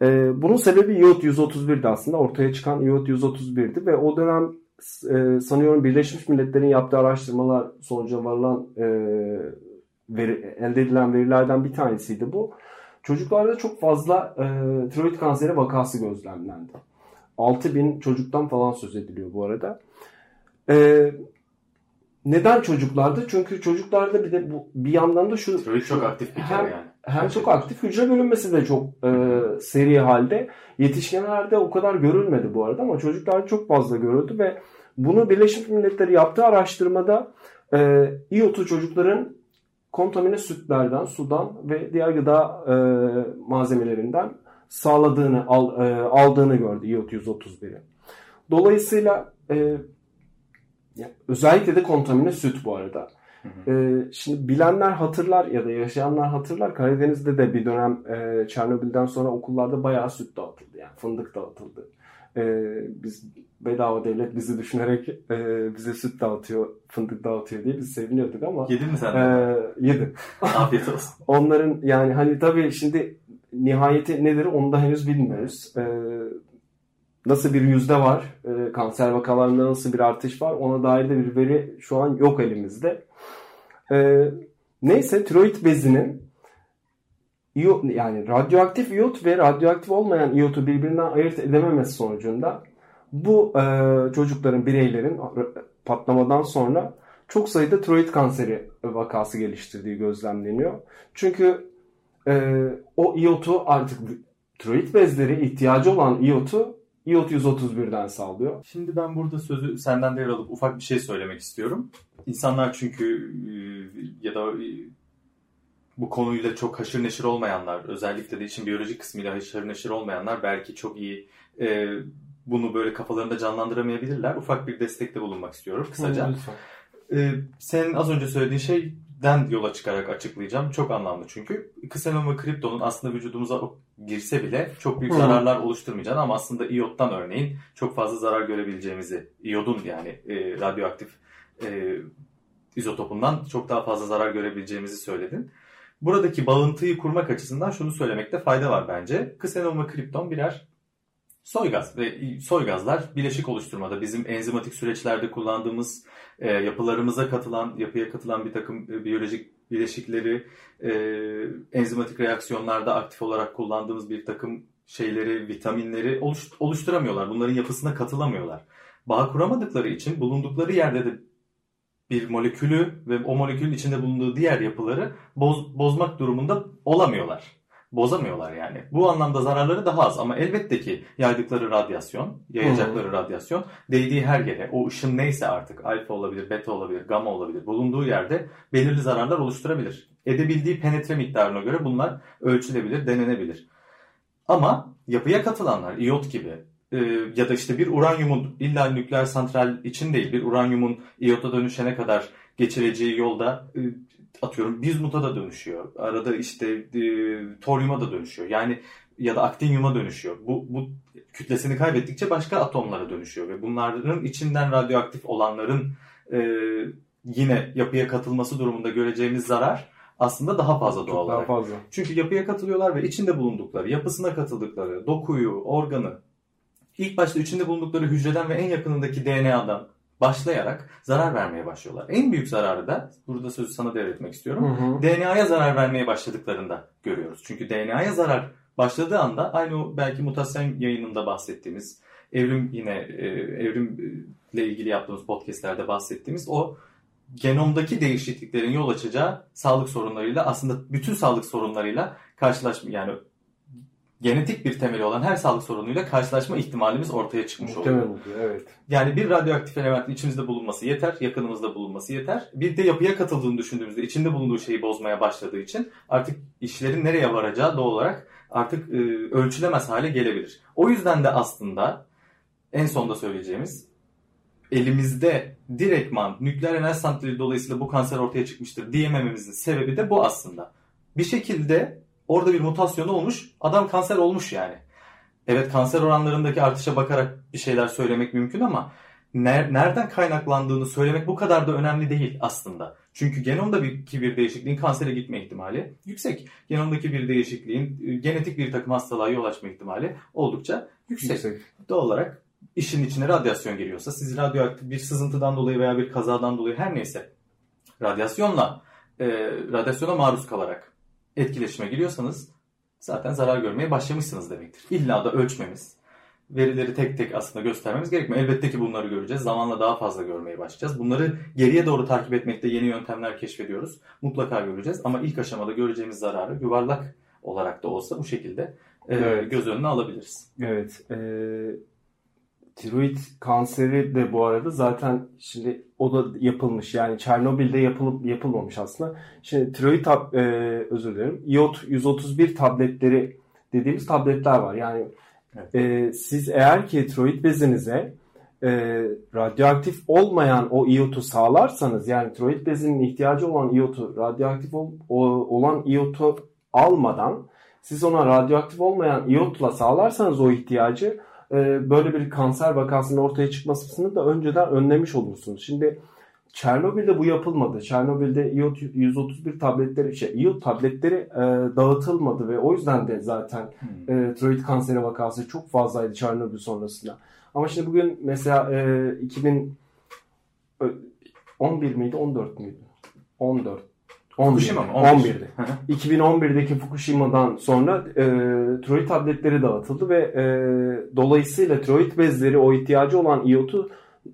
Speaker 2: E, bunun sebebi iot 131'di aslında. Ortaya çıkan iot 131'di ve o dönem e, sanıyorum Birleşmiş Milletler'in yaptığı araştırmalar sonucu varılan e, veri, elde edilen verilerden bir tanesiydi bu. Çocuklarda çok fazla e, tiroid kanseri vakası gözlemlendi. 6000 çocuktan falan söz ediliyor bu arada. E, neden çocuklarda? Çünkü çocuklarda bir de bu bir yandan da şu
Speaker 3: Tiroid çok aktif bir
Speaker 2: hem,
Speaker 3: yani.
Speaker 2: hem çok aktif hücre bölünmesi de çok e, seri halde. Yetişkinlerde o kadar görülmedi bu arada ama çocuklarda çok fazla görüldü ve bunu Birleşmiş Milletler yaptığı araştırmada e, iyotu çocukların kontamine sütlerden, sudan ve diğer gıda e, malzemelerinden sağladığını, al, e, aldığını gördü iot 131'i. Dolayısıyla e, özellikle de kontamine süt bu arada. Hı hı. E, şimdi bilenler hatırlar ya da yaşayanlar hatırlar. Karadeniz'de de bir dönem e, Çernobil'den sonra okullarda bayağı süt dağıtıldı. Yani fındık dağıtıldı. E, biz bedava devlet bizi düşünerek e, bize süt dağıtıyor, fındık dağıtıyor diye biz seviniyorduk ama.
Speaker 3: Yedin mi sen?
Speaker 2: E, yedim.
Speaker 3: Afiyet olsun.
Speaker 2: Onların yani hani tabii şimdi nihayeti nedir onu da henüz bilmiyoruz. E, nasıl bir yüzde var, e, kanser vakalarında nasıl bir artış var ona dair de bir veri şu an yok elimizde. E, neyse tiroid bezinin iyot, yani radyoaktif iyot ve radyoaktif olmayan iyotu birbirinden ayırt edememesi sonucunda bu e, çocukların, bireylerin patlamadan sonra çok sayıda tiroid kanseri vakası geliştirdiği gözlemleniyor. Çünkü e, o iyotu artık tiroid bezleri ihtiyacı olan iyotu iot 131'den sağlıyor.
Speaker 3: Şimdi ben burada sözü senden devralıp ufak bir şey söylemek istiyorum. İnsanlar çünkü e, ya da e, bu konuyla çok haşır neşir olmayanlar, özellikle de işin biyolojik kısmıyla haşır neşir olmayanlar belki çok iyi e, bunu böyle kafalarında canlandıramayabilirler. Ufak bir destekte bulunmak istiyorum kısaca. Ee, senin az önce söylediğin şeyden yola çıkarak açıklayacağım. Çok anlamlı çünkü. Ksenon ve kriptonun aslında vücudumuza girse bile çok büyük zararlar oluşturmayacağını ama aslında iyottan örneğin çok fazla zarar görebileceğimizi, iyodun yani e, radyoaktif e, izotopundan çok daha fazla zarar görebileceğimizi söyledin. Buradaki bağıntıyı kurmak açısından şunu söylemekte fayda var bence. Ksenon ve kripton birer Soy gaz ve soy gazlar bileşik oluşturmada bizim enzimatik süreçlerde kullandığımız e, yapılarımıza katılan, yapıya katılan bir takım e, biyolojik bileşikleri e, enzimatik reaksiyonlarda aktif olarak kullandığımız bir takım şeyleri, vitaminleri oluş, oluşturamıyorlar. Bunların yapısına katılamıyorlar. Bağ kuramadıkları için bulundukları yerde de bir molekülü ve o molekülün içinde bulunduğu diğer yapıları boz, bozmak durumunda olamıyorlar bozamıyorlar yani. Bu anlamda zararları daha az ama elbette ki yaydıkları radyasyon, yayacakları radyasyon değdiği her yere o ışın neyse artık alfa olabilir, beta olabilir, gamma olabilir bulunduğu yerde belirli zararlar oluşturabilir. Edebildiği penetre miktarına göre bunlar ölçülebilir, denenebilir. Ama yapıya katılanlar, iot gibi e, ya da işte bir uranyumun illa nükleer santral için değil bir uranyumun iyota dönüşene kadar geçireceği yolda e, atıyorum bizmuta da dönüşüyor. Arada işte e, toryuma da dönüşüyor. Yani ya da aktinyuma dönüşüyor. Bu, bu kütlesini kaybettikçe başka atomlara dönüşüyor ve bunların içinden radyoaktif olanların e, yine yapıya katılması durumunda göreceğimiz zarar aslında daha fazla doğal olarak.
Speaker 2: Daha fazla.
Speaker 3: Çünkü yapıya katılıyorlar ve içinde bulundukları, yapısına katıldıkları, dokuyu, organı, ilk başta içinde bulundukları hücreden ve en yakınındaki DNA'dan başlayarak zarar vermeye başlıyorlar. En büyük zararı da burada sözü sana devretmek istiyorum. DNA'ya zarar vermeye başladıklarında görüyoruz. Çünkü DNA'ya zarar başladığı anda aynı o belki mutasyon yayınında bahsettiğimiz evrim yine e, evrimle ilgili yaptığımız podcastlerde bahsettiğimiz o genomdaki değişikliklerin yol açacağı sağlık sorunlarıyla aslında bütün sağlık sorunlarıyla karşılaşma yani genetik bir temeli olan her sağlık sorunuyla karşılaşma ihtimalimiz ortaya çıkmış
Speaker 2: Muhtemel
Speaker 3: oluyor.
Speaker 2: oluyor. Evet.
Speaker 3: Yani bir radyoaktif elementin içimizde bulunması yeter, yakınımızda bulunması yeter. Bir de yapıya katıldığını düşündüğümüzde içinde bulunduğu şeyi bozmaya başladığı için artık işlerin nereye varacağı doğal olarak artık e, ölçülemez hale gelebilir. O yüzden de aslında en sonda söyleyeceğimiz elimizde direktman nükleer enerji santrali dolayısıyla bu kanser ortaya çıkmıştır diyemememizin sebebi de bu aslında. Bir şekilde Orada bir mutasyonu olmuş. Adam kanser olmuş yani. Evet kanser oranlarındaki artışa bakarak bir şeyler söylemek mümkün ama nereden kaynaklandığını söylemek bu kadar da önemli değil aslında. Çünkü genomdaki bir değişikliğin kansere gitme ihtimali yüksek. Genomdaki bir değişikliğin e, genetik bir takım hastalığa yol açma ihtimali oldukça yüksek. yüksek. Doğal olarak işin içine radyasyon giriyorsa siz radyoaktif bir sızıntıdan dolayı veya bir kazadan dolayı her neyse radyasyonla e, radyasyona maruz kalarak etkileşime giriyorsanız zaten zarar görmeye başlamışsınız demektir. İlla da ölçmemiz, verileri tek tek aslında göstermemiz gerekmiyor. Elbette ki bunları göreceğiz. Zamanla daha fazla görmeye başlayacağız. Bunları geriye doğru takip etmekte yeni yöntemler keşfediyoruz. Mutlaka göreceğiz. Ama ilk aşamada göreceğimiz zararı yuvarlak olarak da olsa bu şekilde e,
Speaker 2: Evet.
Speaker 3: göz önüne alabiliriz.
Speaker 2: Evet. E, tiroid kanseri de bu arada zaten şimdi o da yapılmış. Yani Çernobil'de yapılıp yapılmamış aslında. Şimdi tiroid tab- e, özür dilerim. iot 131 tabletleri dediğimiz tabletler var. Yani
Speaker 3: Evet.
Speaker 2: e, siz eğer ki tiroid bezinize e, radyoaktif olmayan o iyotu sağlarsanız yani tiroid bezinin ihtiyacı olan iyotu radyoaktif ol- o- olan iyotu almadan siz ona radyoaktif olmayan iyotla sağlarsanız o ihtiyacı e, böyle bir kanser vakasının ortaya çıkmasını da önceden önlemiş olursunuz. Şimdi Çernobil'de bu yapılmadı. Çernobil'de iot 131 tabletleri, şey, iot tabletleri e, dağıtılmadı ve o yüzden de zaten
Speaker 3: Hmm.
Speaker 2: e, tiroid kanseri vakası çok fazlaydı Çernobil sonrasında. Ama şimdi bugün mesela e, 2011 miydi 14 müydü? 14. 11.
Speaker 3: Fukushima mı?
Speaker 2: 11'di.
Speaker 3: Hı hı.
Speaker 2: 2011'deki Fukushima'dan sonra e, tiroid tabletleri dağıtıldı ve e, dolayısıyla tiroid bezleri o ihtiyacı olan iyotu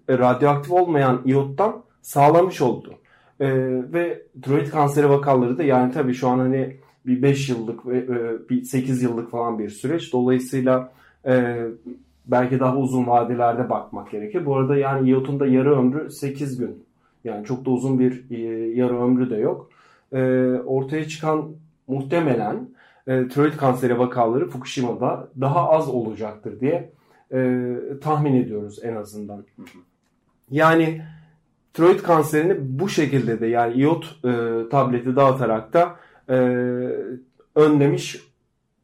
Speaker 2: e, radyoaktif olmayan iyottan sağlamış oldu. E, ve tiroid kanseri vakaları da yani tabii şu an hani bir 5 yıllık ve e, bir 8 yıllık falan bir süreç. Dolayısıyla e, belki daha uzun vadelerde bakmak gerekir. Bu arada yani iyotun da yarı ömrü 8 gün. Yani çok da uzun bir e, yarı ömrü de yok. E, ortaya çıkan muhtemelen e, tiroid kanseri vakaları Fukushima'da daha az olacaktır diye e, tahmin ediyoruz en azından. Yani tiroid kanserini bu şekilde de yani iot e, tableti dağıtarak da e, önlemiş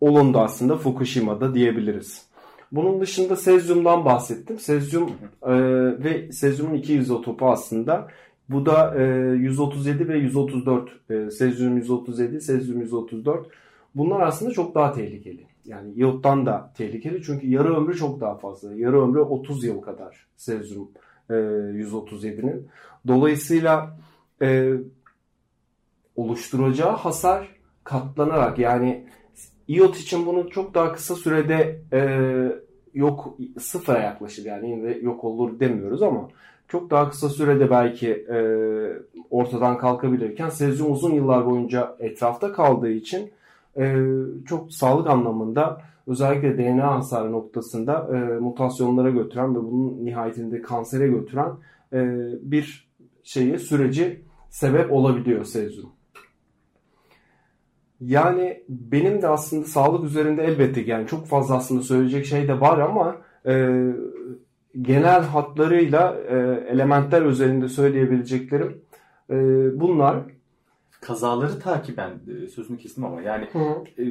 Speaker 2: olundu aslında Fukushima'da diyebiliriz. Bunun dışında sezyumdan bahsettim. Sezyum e, ve sezyumun iki izotopu aslında. Bu da e, 137 ve 134. E, sezyum 137, sezyum 134. Bunlar aslında çok daha tehlikeli. Yani iyottan da tehlikeli çünkü yarı ömrü çok daha fazla. Yarı ömrü 30 yıl kadar sezyum e, 137'nin. Dolayısıyla e, oluşturacağı hasar katlanarak yani iot için bunu çok daha kısa sürede e, yok sıfıra yaklaşır yani yine yok olur demiyoruz ama çok daha kısa sürede belki e, ortadan kalkabilirken sezyum uzun yıllar boyunca etrafta kaldığı için e, çok sağlık anlamında özellikle DNA hasarı noktasında e, mutasyonlara götüren ve bunun nihayetinde kansere götüren e, bir şeyi süreci sebep olabiliyor sezyum. Yani benim de aslında sağlık üzerinde elbette yani çok fazla aslında söyleyecek şey de var ama e, genel hatlarıyla e, elementler üzerinde söyleyebileceklerim e, bunlar.
Speaker 3: Kazaları takiben e, sözünü kestim ama yani
Speaker 2: Hı
Speaker 3: e,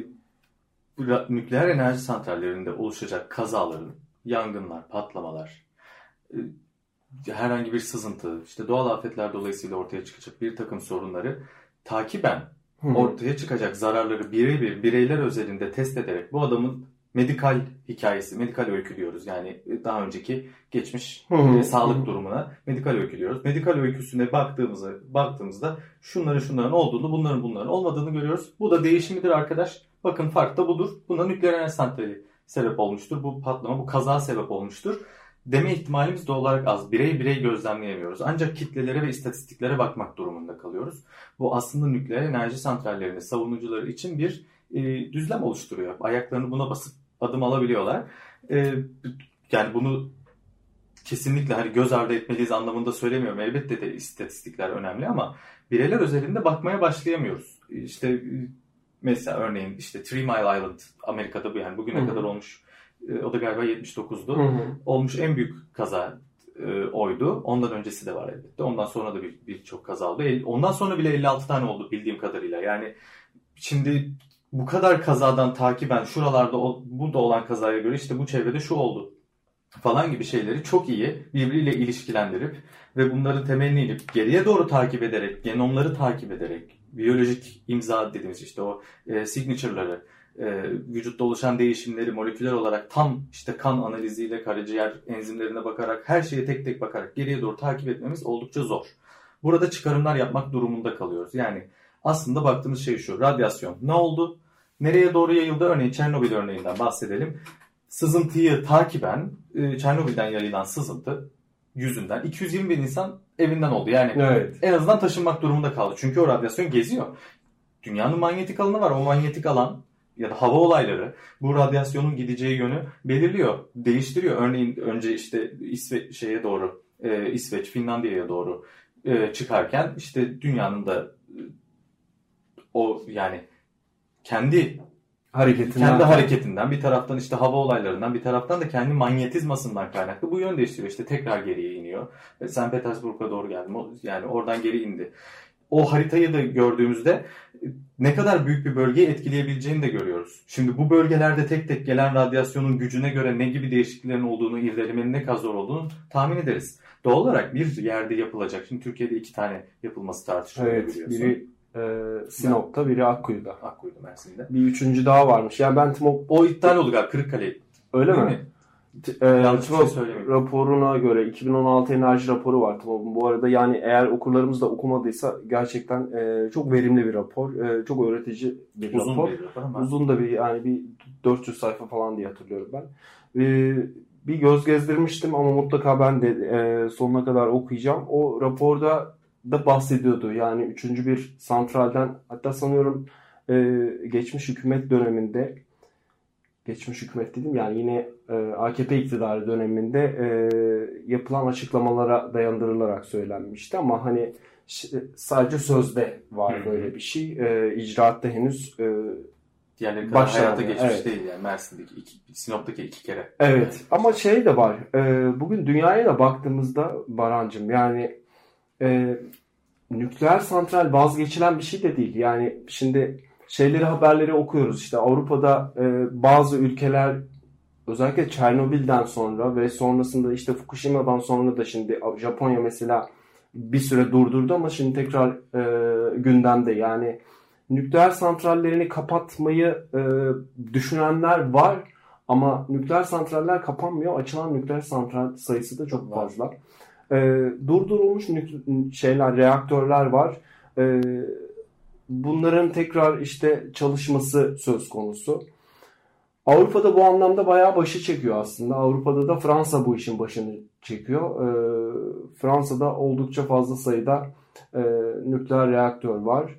Speaker 3: bu nükleer enerji santrallerinde oluşacak kazaların, yangınlar, patlamalar, e, herhangi bir sızıntı, işte doğal afetler dolayısıyla ortaya çıkacak bir takım sorunları takiben
Speaker 2: hı.
Speaker 3: ortaya çıkacak zararları birebir bireyler özelinde test ederek bu adamın medikal hikayesi, medikal öykü diyoruz. Yani daha önceki geçmiş e, sağlık durumuna medikal öykü diyoruz. Medikal öyküsüne baktığımızda baktığımızda şunların şunların olduğunu, bunların bunların olmadığını görüyoruz. Bu da değişimidir arkadaş. Bakın fark da budur. Buna nükleer enerji santrali sebep olmuştur. Bu patlama, bu kaza sebep olmuştur. Deme ihtimalimiz doğal olarak az. Birey birey gözlemleyemiyoruz. Ancak kitlelere ve istatistiklere bakmak durumunda kalıyoruz. Bu aslında nükleer enerji santrallerinde savunucuları için bir e, düzlem oluşturuyor. Ayaklarını buna basıp adım alabiliyorlar. E, yani bunu kesinlikle hani göz ardı etmeliyiz anlamında söylemiyorum. Elbette de istatistikler önemli ama bireyler özelinde bakmaya başlayamıyoruz. İşte mesela örneğin işte Three Mile Island Amerika'da bu yani bugüne
Speaker 2: Hı hı.
Speaker 3: kadar olmuş e, o da galiba 79'du.
Speaker 2: Hı hı.
Speaker 3: Olmuş en büyük kaza e, oydu. Ondan öncesi de var elbette. Ondan sonra da bir- birçok kaza oldu. Ondan sonra bile 56 tane oldu bildiğim kadarıyla. Yani şimdi bu kadar kazadan takiben şuralarda o- burada olan kazaya göre işte bu çevrede şu oldu falan gibi şeyleri çok iyi birbiriyle ilişkilendirip ve bunların temelini inip geriye doğru takip ederek, genomları takip ederek, biyolojik imza dediğimiz işte o e, signature'ları, e, vücutta oluşan değişimleri moleküler olarak tam işte kan analiziyle, karaciğer enzimlerine bakarak, her şeye tek tek bakarak geriye doğru takip etmemiz oldukça zor. Burada çıkarımlar yapmak durumunda kalıyoruz. Yani aslında baktığımız şey şu, radyasyon ne oldu? Nereye doğru yayıldı? Örneğin Çernobil örneğinden bahsedelim. sızıntıyı takiben e, Çernobil'den yayılan sızıntı yüzünden 220 bin insan evinden oldu. Yani
Speaker 2: Evet.
Speaker 3: en azından taşınmak durumunda kaldı. Çünkü o radyasyon geziyor. Dünyanın manyetik alanı var. O manyetik alan ya da hava olayları bu radyasyonun gideceği yönü belirliyor, değiştiriyor. Örneğin önce işte İsveç şeye doğru, e, İsveç, Finlandiya'ya doğru e, çıkarken işte dünyanın da e, o yani kendi
Speaker 2: Hareketinden.
Speaker 3: kendi hareketinden bir taraftan işte hava olaylarından bir taraftan da kendi manyetizmasından kaynaklı bu yön değiştiriyor. İşte tekrar geriye iniyor. Ve St. Petersburg'a doğru geldim. O- Yani oradan geri indi. O haritayı da gördüğümüzde e, ne kadar büyük bir bölgeyi etkileyebileceğini de görüyoruz. Şimdi bu bölgelerde tek tek gelen radyasyonun gücüne göre ne gibi değişikliklerin olduğunu, irdelemenin ne kadar zor olduğunu tahmin ederiz. Doğal olarak bir yerde yapılacak. Şimdi Türkiye'de iki tane yapılması tartışılıyor
Speaker 2: Evet.
Speaker 3: biliyorsun.
Speaker 2: Biri e, Sinop'ta, biri Akkuyu'da.
Speaker 3: Akkuyu'da Mersin'de.
Speaker 2: Bir üçüncü daha varmış. Yani ben TMOB
Speaker 3: O iptal oldu galiba Kırıkkale.
Speaker 2: öyle
Speaker 3: Değil
Speaker 2: mi?
Speaker 3: mi?
Speaker 2: E,
Speaker 3: Yanlış şey
Speaker 2: TMOB
Speaker 3: söylemeyeyim.
Speaker 2: raporuna göre 2016 enerji raporu var TMOB'un. Bu arada yani eğer okurlarımız da okumadıysa gerçekten e, çok verimli bir rapor. E, çok öğretici bir
Speaker 3: Uzun
Speaker 2: rapor.
Speaker 3: bir rapor ama.
Speaker 2: Uzun da bir yani bir 400 sayfa falan diye hatırlıyorum ben. Ee, bir göz gezdirmiştim ama mutlaka ben de e, sonuna kadar okuyacağım. O raporda da bahsediyordu. Yani üçüncü bir santralden hatta sanıyorum e, geçmiş hükümet döneminde geçmiş hükümet dedim yani yine e, AKP iktidarı döneminde e, yapılan açıklamalara dayandırılarak söylenmişti ama hani sadece sözde var böyle bir şey. E, icraatta henüz e,
Speaker 3: Diğerleri kadar
Speaker 2: Başlar
Speaker 3: hayata geçmiş
Speaker 2: evet.
Speaker 3: değil yani Mersin'deki, iki, Sinop'taki iki kere.
Speaker 2: Evet ama şey de var. e, bugün dünyaya da baktığımızda Barancım yani e, nükleer santral vazgeçilen bir şey de değil. Yani şimdi şeyleri haberleri okuyoruz. İşte Avrupa'da e, bazı ülkeler özellikle Çernobil'den sonra ve sonrasında işte Fukushima'dan sonra da şimdi Japonya mesela bir süre durdurdu ama şimdi tekrar e, gündemde. Yani nükleer santrallerini kapatmayı e, düşünenler var. Ama nükleer santraller kapanmıyor. Açılan nükleer santral sayısı da çok
Speaker 3: Var.
Speaker 2: fazla. Ee, durdurulmuş şeyler, reaktörler var. Ee, bunların tekrar işte çalışması söz konusu. Avrupa'da bu anlamda bayağı başı çekiyor aslında. Avrupa'da da Fransa bu işin başını çekiyor. Ee, Fransa'da oldukça fazla sayıda e, nükleer reaktör var.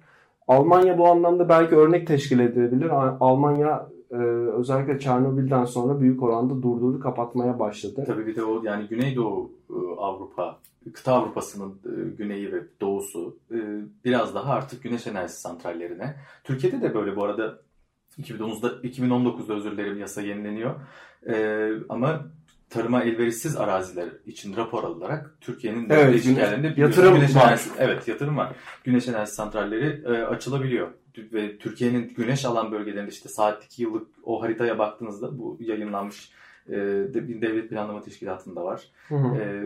Speaker 2: Almanya bu anlamda belki örnek teşkil edebilir. Almanya e, özellikle Çernobil'den sonra büyük oranda durdurdu, kapatmaya başladı.
Speaker 3: Tabii bir de o yani Güneydoğu e, Avrupa, kıta Avrupa'sının e, güneyi ve doğusu e, biraz daha artık güneş enerjisi santrallerine. Türkiye'de de böyle bu arada 2019'da 2019'da özür dilerim yasa yenileniyor. E, ama tarıma elverişsiz araziler için rapor alınarak Türkiye'nin de
Speaker 2: Evet, güneş- yatırım
Speaker 3: güneş
Speaker 2: var.
Speaker 3: enerjisi, evet yatırım var. Güneş enerjisi santralleri e, açılabiliyor. Ve Türkiye'nin güneş alan bölgelerinde işte saatlik yıllık o haritaya baktığınızda bu yayınlanmış e, devlet planlama teşkilatında var.
Speaker 2: Hı hı.
Speaker 3: E,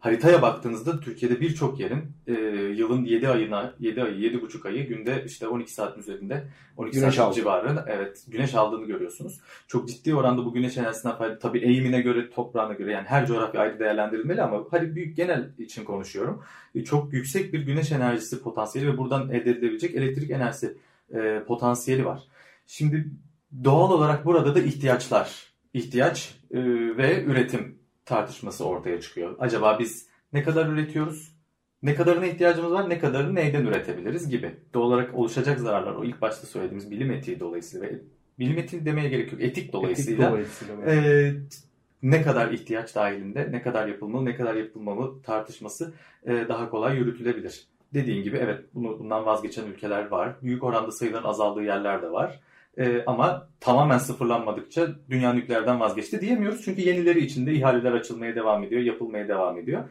Speaker 3: haritaya baktığınızda Türkiye'de birçok yerin e, yılın 7 ayına 7 ayı 7,5 ayı günde işte 12 saat üzerinde 12
Speaker 2: Güneş
Speaker 3: saat
Speaker 2: aldı.
Speaker 3: civarı evet güneş aldığını görüyorsunuz. Çok ciddi oranda bu güneş enerjisinden fayda tabii eğimine göre toprağına göre yani her coğrafya ayrı değerlendirilmeli ama hadi büyük genel için konuşuyorum. E, çok yüksek bir güneş enerjisi potansiyeli ve buradan elde edilebilecek elektrik enerjisi e, potansiyeli var. Şimdi doğal olarak burada da ihtiyaçlar, ihtiyaç e, ve üretim tartışması ortaya çıkıyor. Acaba biz ne kadar üretiyoruz? Ne kadarına ihtiyacımız var? Ne kadarını neyden üretebiliriz gibi. Doğal olarak oluşacak zararlar o ilk başta söylediğimiz bilim etiği dolayısıyla ve bilim etiği demeye gerek yok. Etik dolayısıyla
Speaker 2: Etik dolayısıyla.
Speaker 3: e, ne kadar ihtiyaç dahilinde, ne kadar yapılmalı, ne kadar yapılmamalı tartışması e, daha kolay yürütülebilir. Dediğin gibi evet bunu bundan vazgeçen ülkeler var. Büyük oranda sayıların azaldığı yerler de var. E, ama tamamen sıfırlanmadıkça dünya nükleerden vazgeçti diyemiyoruz. Çünkü yenileri içinde ihaleler açılmaya devam ediyor, yapılmaya devam ediyor.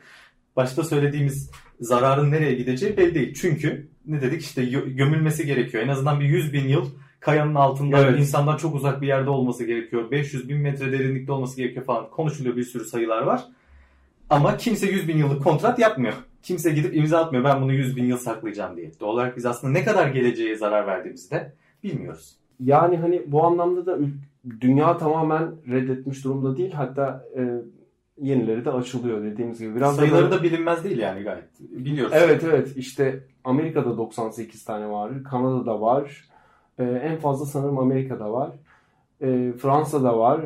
Speaker 3: Başta söylediğimiz zararın nereye gideceği belli değil. Çünkü ne dedik işte gö- gömülmesi gerekiyor. En azından bir 100 bin yıl kayanın altında
Speaker 2: Evet.
Speaker 3: insandan çok uzak bir yerde olması gerekiyor. 500 bin metre derinlikte olması gerekiyor falan. Konuşuluyor bir sürü sayılar var. Ama kimse 100 bin yıllık kontrat yapmıyor. Kimse gidip imza atmıyor ben bunu 100 bin yıl saklayacağım diye. Doğal olarak biz aslında ne kadar geleceğe zarar verdiğimizi de bilmiyoruz.
Speaker 2: Yani hani bu anlamda da dünya tamamen reddetmiş durumda değil. Hatta e, yenileri de açılıyor dediğimiz gibi. Biraz da
Speaker 3: Sayıları
Speaker 2: böyle-
Speaker 3: da bilinmez değil yani gayet. Biliyoruz.
Speaker 2: Evet evet işte Amerika'da 98 tane var. Kanada'da var. Ee, en fazla sanırım Amerika'da var. E, Fransa'da var.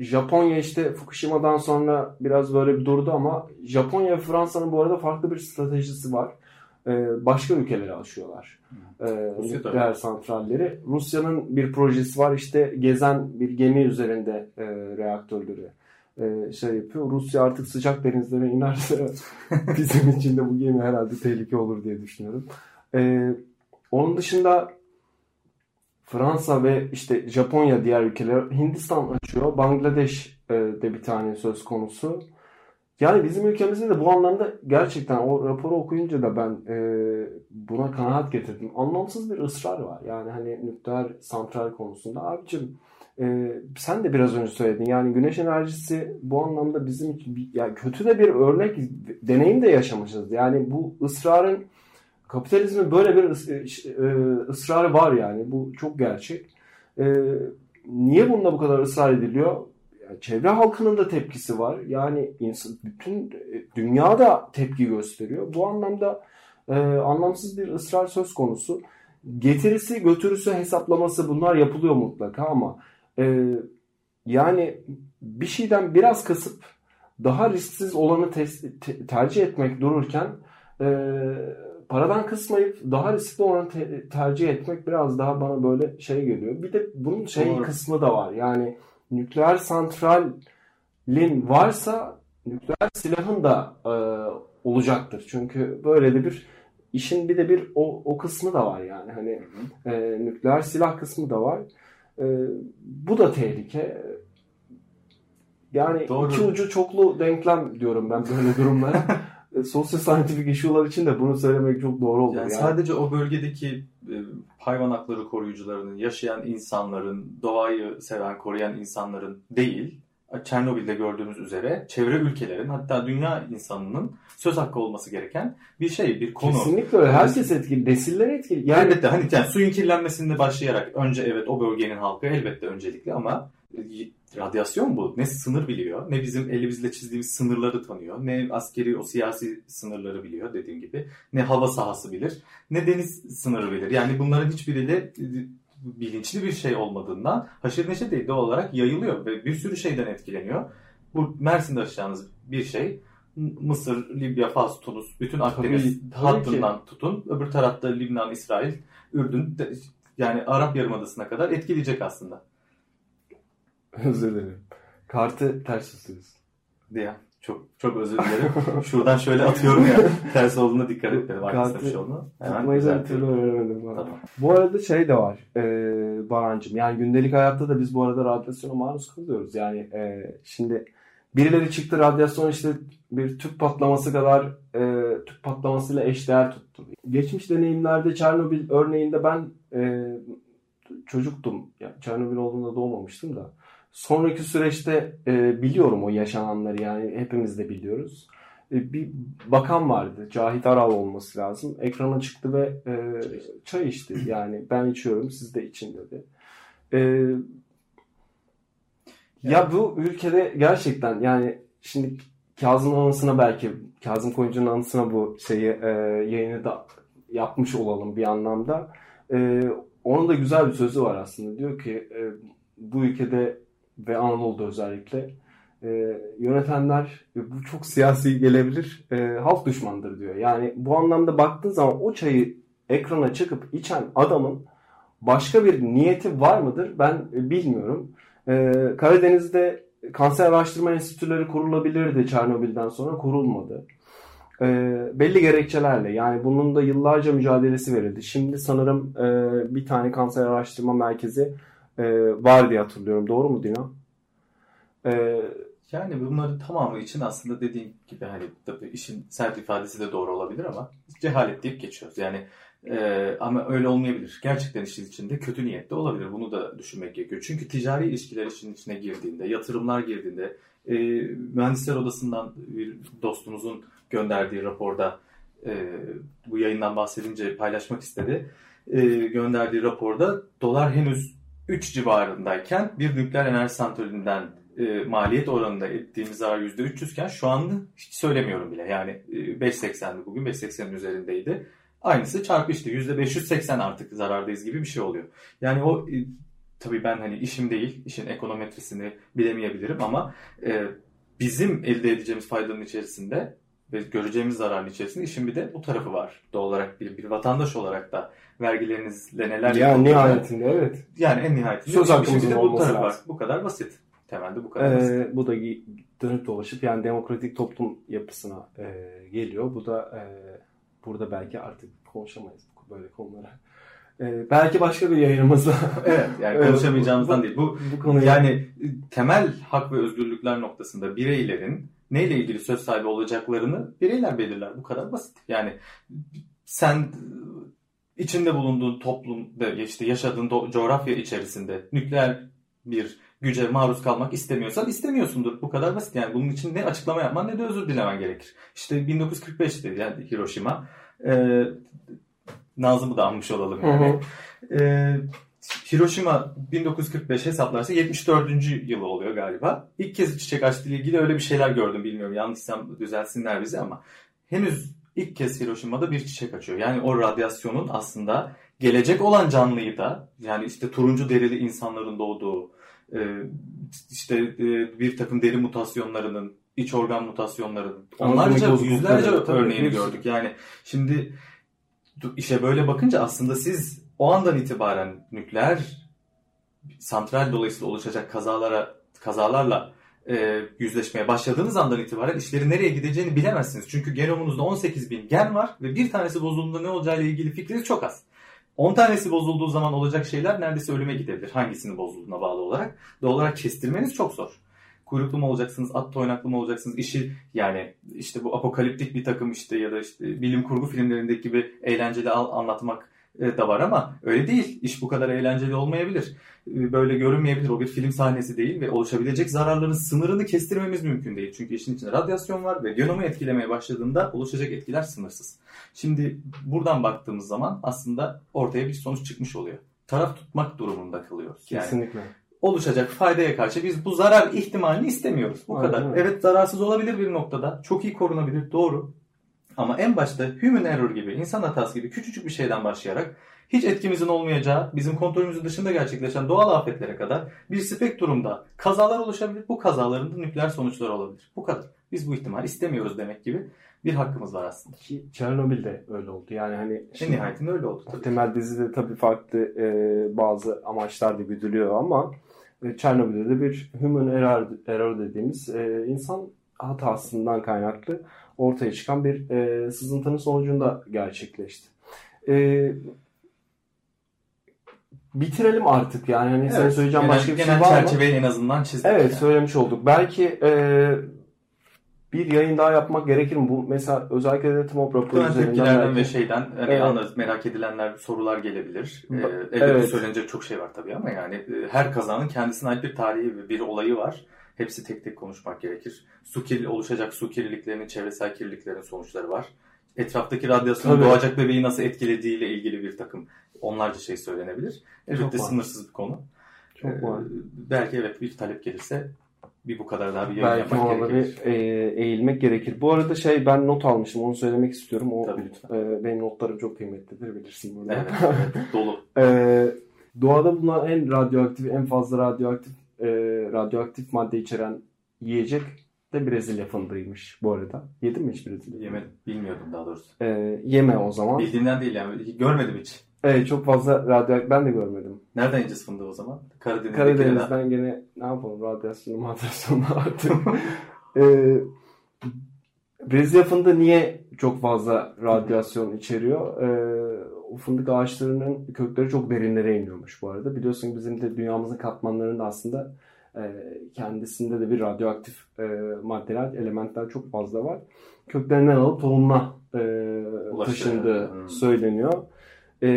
Speaker 2: Japonya işte Fukushima'dan sonra biraz böyle bir durdu ama Japonya ve Fransa'nın bu arada farklı bir stratejisi var. E, başka ülkelere aşıyorlar. E,
Speaker 3: Rusya'da.
Speaker 2: nükleer santralleri. Rusya'nın bir projesi var işte gezen bir gemi üzerinde e, reaktörleri e, şey yapıyor. Rusya artık sıcak denizlere inerse bizim için de bu gemi herhalde tehlike olur diye düşünüyorum. E, onun dışında Fransa ve işte Japonya diğer ülkeler Hindistan açıyor. Bangladeş de bir tane söz konusu. Yani bizim ülkemizde de bu anlamda gerçekten o raporu okuyunca da ben e, buna kanaat getirdim. Anlamsız bir ısrar var. Yani hani nükleer santral konusunda. Abicim e, sen de biraz önce söyledin. Yani güneş enerjisi bu anlamda bizim için yani kötü de bir örnek deneyim de yaşamışız. Yani bu ısrarın kapitalizmin böyle bir ıs- e, ısrarı var yani. Bu çok gerçek. E, niye bunda bu kadar ısrar ediliyor? Yani çevre halkının da tepkisi var. Yani insan, bütün e, dünya da tepki gösteriyor. Bu anlamda e, anlamsız bir ısrar söz konusu. Getirisi götürüsü hesaplaması bunlar yapılıyor mutlaka ama e, yani bir şeyden biraz kısıp daha risksiz olanı te- tercih etmek dururken e, paradan kısmayıp daha riskli olanı te- tercih etmek biraz daha bana böyle şey geliyor. Bir de bunun şey
Speaker 3: Doğru.
Speaker 2: kısmı da var. Yani nükleer santralin varsa nükleer silahın da e, olacaktır. Çünkü böyle de bir işin bir de bir o, o kısmı da var yani. Hani e, nükleer silah kısmı da var. E, bu da tehlike. Yani
Speaker 3: Doğru.
Speaker 2: iki ucu çoklu denklem diyorum ben böyle durumlara. E, Sosyal scientific issue'lar için de bunu söylemek çok doğru olur.
Speaker 3: Yani
Speaker 2: Yani,
Speaker 3: sadece o bölgedeki e, hayvan hakları koruyucularının, yaşayan insanların, doğayı seven, koruyan insanların değil, Çernobil'de gördüğümüz üzere çevre ülkelerin hatta dünya insanının söz hakkı olması gereken bir şey, bir konu.
Speaker 2: Kesinlikle öyle. Herkes etkili. Nesiller etkili. Yani
Speaker 3: Elbette hani yani suyun kirlenmesinde başlayarak önce evet o bölgenin halkı elbette öncelikli ama radyasyon bu. Ne sınır biliyor, ne bizim elimizle çizdiğimiz sınırları tanıyor, ne askeri o siyasi sınırları biliyor dediğim gibi, ne hava sahası bilir, ne deniz sınırı bilir. Yani bunların hiçbiriyle e, bilinçli bir şey olmadığından haşır neşir değil doğal olarak yayılıyor ve bir sürü şeyden etkileniyor. Bu Mersin'de aşacağınız bir şey Mısır, Libya, Fas, Tunus, bütün Akdeniz
Speaker 2: Tabii, tabii
Speaker 3: hattından tutun. Öbür tarafta Lübnan, İsrail, Ürdün yani Arap Yarımadası'na kadar etkileyecek aslında.
Speaker 2: özür dilerim. Kartı ters tutuyoruz.
Speaker 3: diye. Çok çok özür dilerim. Şuradan şöyle atıyorum ya. Ters olduğuna dikkat bir
Speaker 2: Kartı
Speaker 3: şey
Speaker 2: Tutmayı da türlü öğrenemedim.
Speaker 3: Tamam.
Speaker 2: Bu arada şey de var e, Baran'cığım. Yani gündelik hayatta da biz bu arada radyasyona maruz kalıyoruz. Yani e, şimdi birileri çıktı radyasyon işte bir tüp patlaması kadar e, tüp patlamasıyla eşdeğer tuttu. Geçmiş deneyimlerde Çernobil örneğinde ben e, çocuktum. Yani Çernobil olduğunda doğmamıştım da. Sonraki süreçte e, biliyorum o yaşananları yani hepimiz de biliyoruz. E, bir bakan vardı. Cahit Aral olması lazım. Ekrana çıktı ve e, çay içti. Yani ben içiyorum siz de için dedi. E, ya bu ülkede gerçekten yani şimdi Kazım'ın anısına belki Kazım Koyuncu'nun anısına bu şeyi e, yayını da yapmış olalım bir anlamda. E, onun da güzel bir sözü var aslında. Diyor ki e, bu ülkede ve Anadolu'da özellikle e, yönetenler e, bu çok siyasi gelebilir e, halk düşmandır diyor. Yani bu anlamda baktığın zaman o çayı ekrana çıkıp içen adamın başka bir niyeti var mıdır ben e, bilmiyorum. E, Karadeniz'de kanser araştırma enstitüleri kurulabilirdi Çernobil'den sonra kurulmadı. E, belli gerekçelerle yani bunun da yıllarca mücadelesi verildi. Şimdi sanırım e, bir tane kanser araştırma merkezi e, var diye hatırlıyorum. Doğru mu Dino? E,
Speaker 3: Yani bunların tamamı için aslında dediğim gibi hani tabii işin sert ifadesi de doğru olabilir ama cehalet deyip geçiyoruz. Yani e, ama öyle olmayabilir. Gerçekten işin içinde kötü niyetli olabilir. Bunu da düşünmek gerekiyor. Çünkü ticari ilişkiler işin içine girdiğinde, yatırımlar girdiğinde, e, mühendisler odasından bir dostumuzun gönderdiği raporda e, bu yayından bahsedince paylaşmak istedi. E, gönderdiği raporda dolar henüz 3 civarındayken bir nükleer enerji santralinden e, maliyet oranında ettiğimiz zarar %300 iken şu anda hiç söylemiyorum bile. Yani e, 5.80'di bugün 5.80'in üzerindeydi. Aynısı çarpı işte %580 artık zarardayız gibi bir şey oluyor. Yani o e, tabii ben hani işim değil, işin ekonometrisini bilemeyebilirim ama e, bizim elde edeceğimiz faydanın içerisinde ve göreceğimiz zararın içerisinde işin bir de bu tarafı var. Doğal olarak bir, bir vatandaş olarak da vergilerinizle neler
Speaker 2: Yani nihayetinde evet.
Speaker 3: Yani en nihayetinde
Speaker 2: Söz hakkımızın
Speaker 3: de bu tarafı var.
Speaker 2: lazım.
Speaker 3: Bu kadar basit. Temelde bu kadar basit.
Speaker 2: Ee, bu da dönüp dolaşıp yani demokratik toplum yapısına e, geliyor. Bu da e, burada belki artık konuşamayız böyle konulara. E, belki başka bir yayınımızda
Speaker 3: Evet yani konuşamayacağımızdan
Speaker 2: bu-
Speaker 3: değil. Bu
Speaker 2: bu konuyu
Speaker 3: yani temel hak ve özgürlükler noktasında bireylerin neyle ilgili söz sahibi olacaklarını bireyler belirler. Bu kadar basit. Yani sen içinde bulunduğun toplumda işte yaşadığın do- coğrafya içerisinde nükleer bir güce maruz kalmak istemiyorsan istemiyorsundur. Bu kadar basit. Yani bunun için ne açıklama yapman ne de özür dilemen gerekir. İşte 1945'te yani Hiroşima e, Nazım'ı da anmış olalım
Speaker 2: Hı
Speaker 3: yani.
Speaker 2: hı.
Speaker 3: Ee, Hiroşima 1945 hesaplarsa 74. yılı oluyor galiba. İlk kez çiçek açtığı ile ilgili öyle bir şeyler gördüm bilmiyorum. Yanlışsam düzelsinler bizi ama henüz ilk kez Hiroşima'da bir çiçek açıyor. Yani o radyasyonun aslında gelecek olan canlıyı da yani işte turuncu derili insanların doğduğu e, işte e, bir takım deri mutasyonlarının iç organ mutasyonlarının onlarca yüzlerce örneğini gördük. Yani şimdi işe böyle bakınca aslında siz o andan itibaren nükleer santral dolayısıyla oluşacak kazalara kazalarla e, yüzleşmeye başladığınız andan itibaren işlerin nereye gideceğini bilemezsiniz. Çünkü genomunuzda 18 bin gen var ve bir tanesi bozulduğunda ne olacağıyla ilgili fikriniz çok az. 10 tanesi bozulduğu zaman olacak şeyler neredeyse ölüme gidebilir. Hangisinin bozulduğuna bağlı olarak. Doğal olarak kestirmeniz çok zor. Kuyruklu mu olacaksınız, at toynaklı mı olacaksınız? İşi yani işte bu apokaliptik bir takım işte ya da işte bilim kurgu filmlerindeki gibi eğlenceli anlatmak da var ama öyle değil. İş bu kadar eğlenceli olmayabilir. E, Böyle görünmeyebilir. O bir film sahnesi değil ve oluşabilecek zararların sınırını kestirmemiz mümkün değil. Çünkü işin içinde radyasyon var ve genomu etkilemeye başladığında oluşacak etkiler sınırsız. Şimdi buradan baktığımız zaman aslında ortaya bir sonuç çıkmış oluyor. Taraf tutmak durumunda kalıyoruz. Yani
Speaker 2: kesinlikle.
Speaker 3: oluşacak faydaya karşı biz bu zarar ihtimalini istemiyoruz. Bu
Speaker 2: Aynen
Speaker 3: kadar. Evet zararsız olabilir bir noktada. Çok iyi korunabilir. Doğru. Ama en başta human error gibi, insan hatası gibi küçücük bir şeyden başlayarak hiç etkimizin olmayacağı, bizim kontrolümüzün dışında gerçekleşen doğal afetlere kadar bir spektrumda kazalar oluşabilir. Bu kazaların da nükleer sonuçları olabilir. Bu kadar. Biz bu ihtimali istemiyoruz demek gibi bir hakkımız var aslında.
Speaker 2: Ki Çernobil de öyle oldu. Yani hani
Speaker 3: En nihayetinde öyle oldu. Tabii.
Speaker 2: temel dizide tabii farklı e, bazı amaçlar da güdülüyor ama e, Çernobil'de de bir human error, error dediğimiz e, insan hatasından kaynaklı ortaya çıkan bir e, sızıntının sonucunda gerçekleşti. E, bitirelim artık yani hani senin söyleyeceğin
Speaker 3: genel,
Speaker 2: başka bir şey
Speaker 3: genel
Speaker 2: var mı?
Speaker 3: çerçeveyi en azından çizdik.
Speaker 2: Evet
Speaker 3: Yani.
Speaker 2: söylemiş olduk. Belki e, bir yayın daha yapmak gerekir mi? Bu mesela özellikle de TMOP raporu üzerinden belki-
Speaker 3: ve şeyden hani
Speaker 2: Evet.
Speaker 3: anlarız, merak edilenler, sorular gelebilir. Ee, elbette
Speaker 2: evet.
Speaker 3: söylenecek çok şey var tabii ama yani e, her kazanın kendisine ait bir tarihi ve bir olayı var. Hepsi tek tek konuşmak gerekir. Su kirli, oluşacak su kirliliklerinin, çevresel kirliliklerin sonuçları var. Etraftaki radyasyonun
Speaker 2: Tabii.
Speaker 3: doğacak bebeği nasıl etkilediğiyle ilgili bir takım onlarca şey söylenebilir. Elbette sınırsız bir konu.
Speaker 2: Çok
Speaker 3: Ee,
Speaker 2: var.
Speaker 3: belki evet bir talep gelirse bir bu kadar daha bir yayın yapmak gerekir.
Speaker 2: bir e, eğilmek gerekir. Bu arada şey ben not almışım onu söylemek istiyorum. O
Speaker 3: Tabii lütfen.
Speaker 2: e, benim notlarım çok kıymetlidir bilirsin bunu.
Speaker 3: Evet, evet, dolu.
Speaker 2: E, doğada bulunan en radyoaktif, en fazla radyoaktif e, radyoaktif madde içeren yiyecek de Brezilya fındığıymış bu arada. Yedin mi hiç Brezilya?
Speaker 3: Yemedim. Bilmiyordum daha doğrusu.
Speaker 2: E, yeme o zaman.
Speaker 3: Bildiğimden değil yani. Görmedim hiç.
Speaker 2: Evet çok fazla radyoaktif ben de görmedim.
Speaker 3: Nereden yiyeceğiz fındığı o zaman? Karadeniz'deki
Speaker 2: Karadeniz'den gene ne yapalım radyasyonu madyasyonu artık. Ee, Brezilya fındığı niye çok fazla radyasyon içeriyor? Ee, o fındık ağaçlarının kökleri çok derinlere iniyormuş bu arada. Biliyorsun bizim de dünyamızın katmanlarında aslında e, kendisinde de bir radyoaktif e, maddeler, elementler çok fazla var. Köklerinden alıp tohumuna e, taşındığı
Speaker 3: Hmm.
Speaker 2: söyleniyor. E,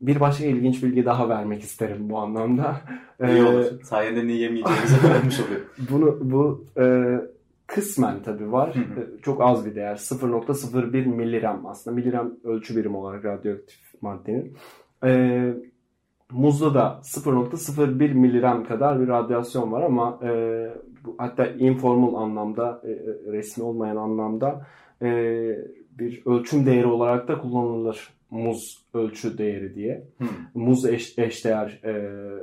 Speaker 2: bir başka ilginç bilgi daha vermek isterim bu anlamda.
Speaker 3: İyi
Speaker 2: Ee,
Speaker 3: olur. Sayende ne yemeyeceğimizi öğrenmiş oluyor.
Speaker 2: bunu bu e, kısmen tabii var.
Speaker 3: Hı hı.
Speaker 2: E, Çok az bir değer. 0.01 miligram aslında. Miligram ölçü birimi olarak radyoaktif maddenin. E, muzda da 0.01 miligram kadar bir radyasyon var ama e, bu, hatta informal anlamda, e, e, resmi olmayan anlamda e, bir ölçüm değeri olarak da kullanılır muz ölçü değeri diye.
Speaker 3: Hmm.
Speaker 2: Muz eş, eşdeğer e,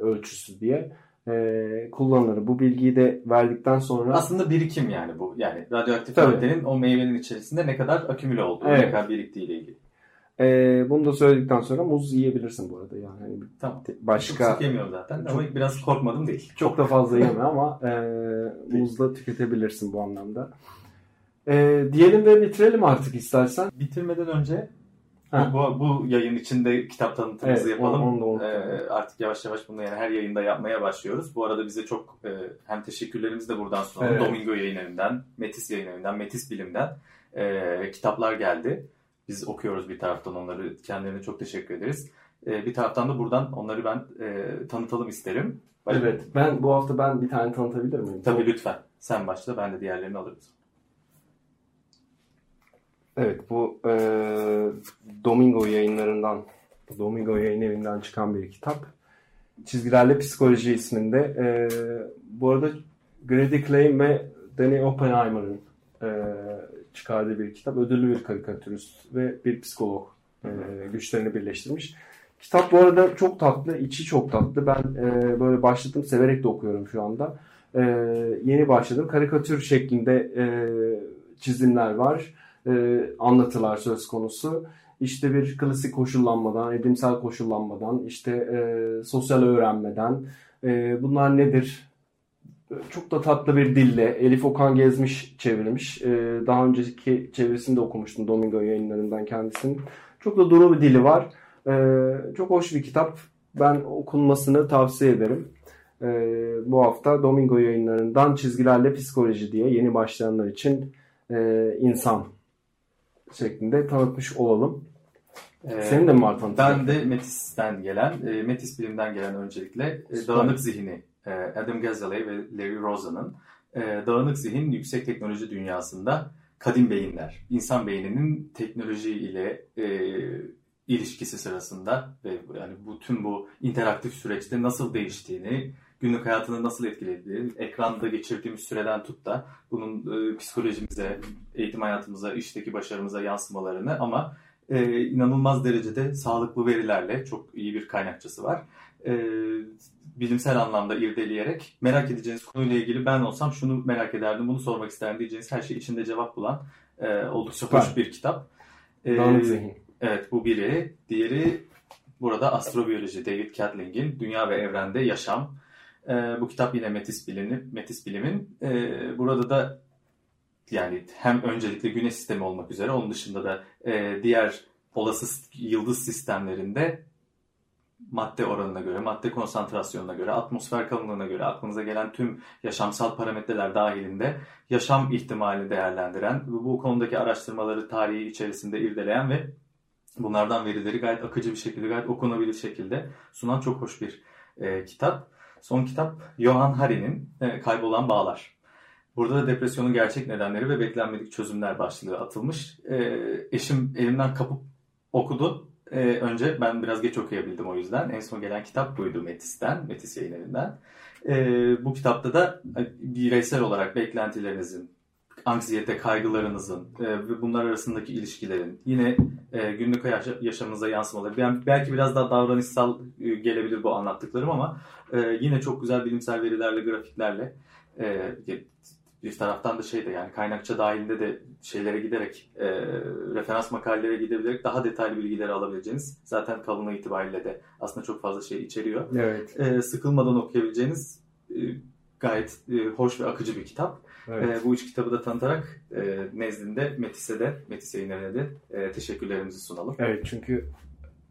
Speaker 2: ölçüsü diye e, kullanılır. Bu bilgiyi de verdikten sonra
Speaker 3: Aslında birikim yani bu. Yani radyoaktif
Speaker 2: Tabii.
Speaker 3: maddenin o meyvenin içerisinde ne kadar akümüle olduğu,
Speaker 2: Evet.
Speaker 3: ne kadar biriktiği ile ilgili.
Speaker 2: e, bunu da söyledikten sonra muz yiyebilirsin bu arada. Yani hani
Speaker 3: Tamam. Çok
Speaker 2: başka
Speaker 3: sık yemiyorum zaten
Speaker 2: Çok-
Speaker 3: ama biraz korkmadım değil.
Speaker 2: çok da fazla yeme ama e, muzla tüketebilirsin bu anlamda. E, diyelim ve bitirelim artık istersen.
Speaker 3: Bitirmeden önce Bu, bu yayın içinde kitap tanıtımımızı
Speaker 2: Evet,
Speaker 3: yapalım.
Speaker 2: onu- onu da.
Speaker 3: Ee, artık yavaş yavaş bunu yani her yayında yapmaya başlıyoruz. Bu arada bize çok e, hem teşekkürlerimizi de buradan sunalım.
Speaker 2: Evet.
Speaker 3: Domingo yayın evinden, Metis yayın evinden, Metis bilimden e, kitaplar geldi. Biz okuyoruz bir taraftan onları. Kendilerine çok teşekkür ederiz. E, bir taraftan da buradan onları ben e, tanıtalım isterim. Baş-
Speaker 2: Evet. Ben bu hafta ben bir tane tanıtabilir miyim?
Speaker 3: Tabii lütfen. Sen başla ben de diğerlerini alırım.
Speaker 2: Evet bu e, Domingo yayınlarından Domingo yayın evinden çıkan bir kitap. Çizgilerle Psikoloji isminde. E, bu arada Grady Klein ve Danny Oppenheimer'ın e, çıkardığı bir kitap. Ödüllü bir karikatürist ve bir psikolog e, güçlerini birleştirmiş. Kitap bu arada çok tatlı, içi çok tatlı. Ben e, böyle başladım, severek de okuyorum şu anda. E, yeni başladım. Karikatür şeklinde e, çizimler var e, anlatılar söz konusu. İşte bir klasik koşullanmadan, edimsel koşullanmadan, işte e, sosyal öğrenmeden e, bunlar nedir? Çok da tatlı bir dille Elif Okan Gezmiş çevirmiş. E, daha önceki çevirisini de okumuştum Domingo yayınlarından kendisinin. Çok da duru bir dili var. E, çok hoş bir kitap. Ben okunmasını tavsiye ederim. E, bu hafta Domingo yayınlarından Çizgilerle Psikoloji diye yeni başlayanlar için e, insan şeklinde tanıtmış olalım.
Speaker 3: Ee,
Speaker 2: Senin de mi var?
Speaker 3: Ben de Metis'ten gelen, e, Metis bilimden gelen öncelikle e. Dağınık Zihni, e, Adam Gazzaley ve Larry Rosan'ın e, Dağınık Zihin yüksek teknoloji dünyasında kadim beyinler, insan beyninin teknoloji ile e, ilişkisi sırasında ve yani bu tüm bu interaktif süreçte nasıl değiştiğini, günlük hayatını nasıl etkilediğini, ekranda geçirdiğimiz süreden tut da bunun e, psikolojimize, eğitim hayatımıza, işteki başarımıza yansımalarını ama e, inanılmaz derecede sağlıklı verilerle çok iyi bir kaynakçası var. E, bilimsel anlamda irdeleyerek merak edeceğiniz konuyla ilgili ben olsam şunu merak ederdim, bunu sormak isterdim diyeceğiniz her şey içinde cevap bulan e, oldukça
Speaker 2: Süper.
Speaker 3: hoş bir kitap. E,
Speaker 2: zihin.
Speaker 3: Evet bu biri. Diğeri burada astrobiyoloji David Catling'in Dünya ve Evrende Yaşam. E, bu kitap yine Metis Bilimi, Metis Bilim'in. E, burada da yani hem öncelikle güneş sistemi olmak üzere onun dışında da e, diğer olası yıldız sistemlerinde madde oranına göre, madde konsantrasyonuna göre, atmosfer kalınlığına göre aklınıza gelen tüm yaşamsal parametreler dahilinde yaşam ihtimali değerlendiren, bu konudaki araştırmaları tarihi içerisinde irdeleyen ve bunlardan verileri gayet akıcı bir şekilde, gayet okunabilir şekilde sunan çok hoş bir e, kitap. Son kitap Johan Hari'nin e, Kaybolan Bağlar. Burada da depresyonun gerçek nedenleri ve beklenmedik çözümler başlığı atılmış. E, eşim elimden kapıp okudu. E, önce ben biraz geç okuyabildim o yüzden. En son gelen kitap buydu Metis'ten, Metis yayın evinden. E, bu kitapta da e, bireysel olarak beklentilerinizin, anksiyete, kaygılarınızın e, ve bunlar arasındaki ilişkilerin, yine e, günlük yaşa- yaşamınıza yansımaları. Yani belki biraz daha davranışsal e, gelebilir bu anlattıklarım ama e, yine çok güzel bilimsel verilerle, grafiklerle e, bir taraftan da şey de yani kaynakça dahilinde de şeylere giderek e, referans makalelere gidebilerek daha detaylı bilgileri alabileceğiniz zaten kalınlığı itibariyle de aslında çok fazla şey içeriyor.
Speaker 2: Evet.
Speaker 3: E, sıkılmadan okuyabileceğiniz e, gayet e, hoş ve akıcı bir kitap.
Speaker 2: Evet.
Speaker 3: E, bu üç kitabı da tanıtarak e, nezdinde Metis'e de, Metis yayınlarına da e, teşekkürlerimizi sunalım.
Speaker 2: Evet çünkü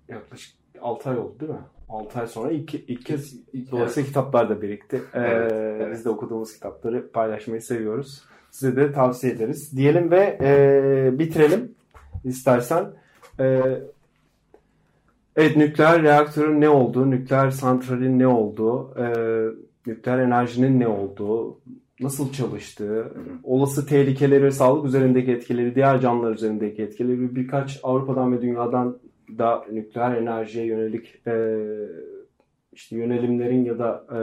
Speaker 2: yaklaşık 6 ay oldu değil mi? 6 ay sonra ilk, ilk kez dolayısıyla kitaplar da birikti. Ee,
Speaker 3: Evet, evet.
Speaker 2: Biz de okuduğumuz kitapları paylaşmayı seviyoruz. Size de tavsiye ederiz. Diyelim ve e, bitirelim istersen. E, evet nükleer reaktörün ne olduğu, nükleer santralin ne olduğu, e, nükleer enerjinin ne olduğu, nasıl çalıştığı, olası tehlikeleri, sağlık üzerindeki etkileri, diğer canlılar üzerindeki etkileri birkaç Avrupa'dan ve dünyadan da nükleer enerjiye yönelik e, işte yönelimlerin ya da e,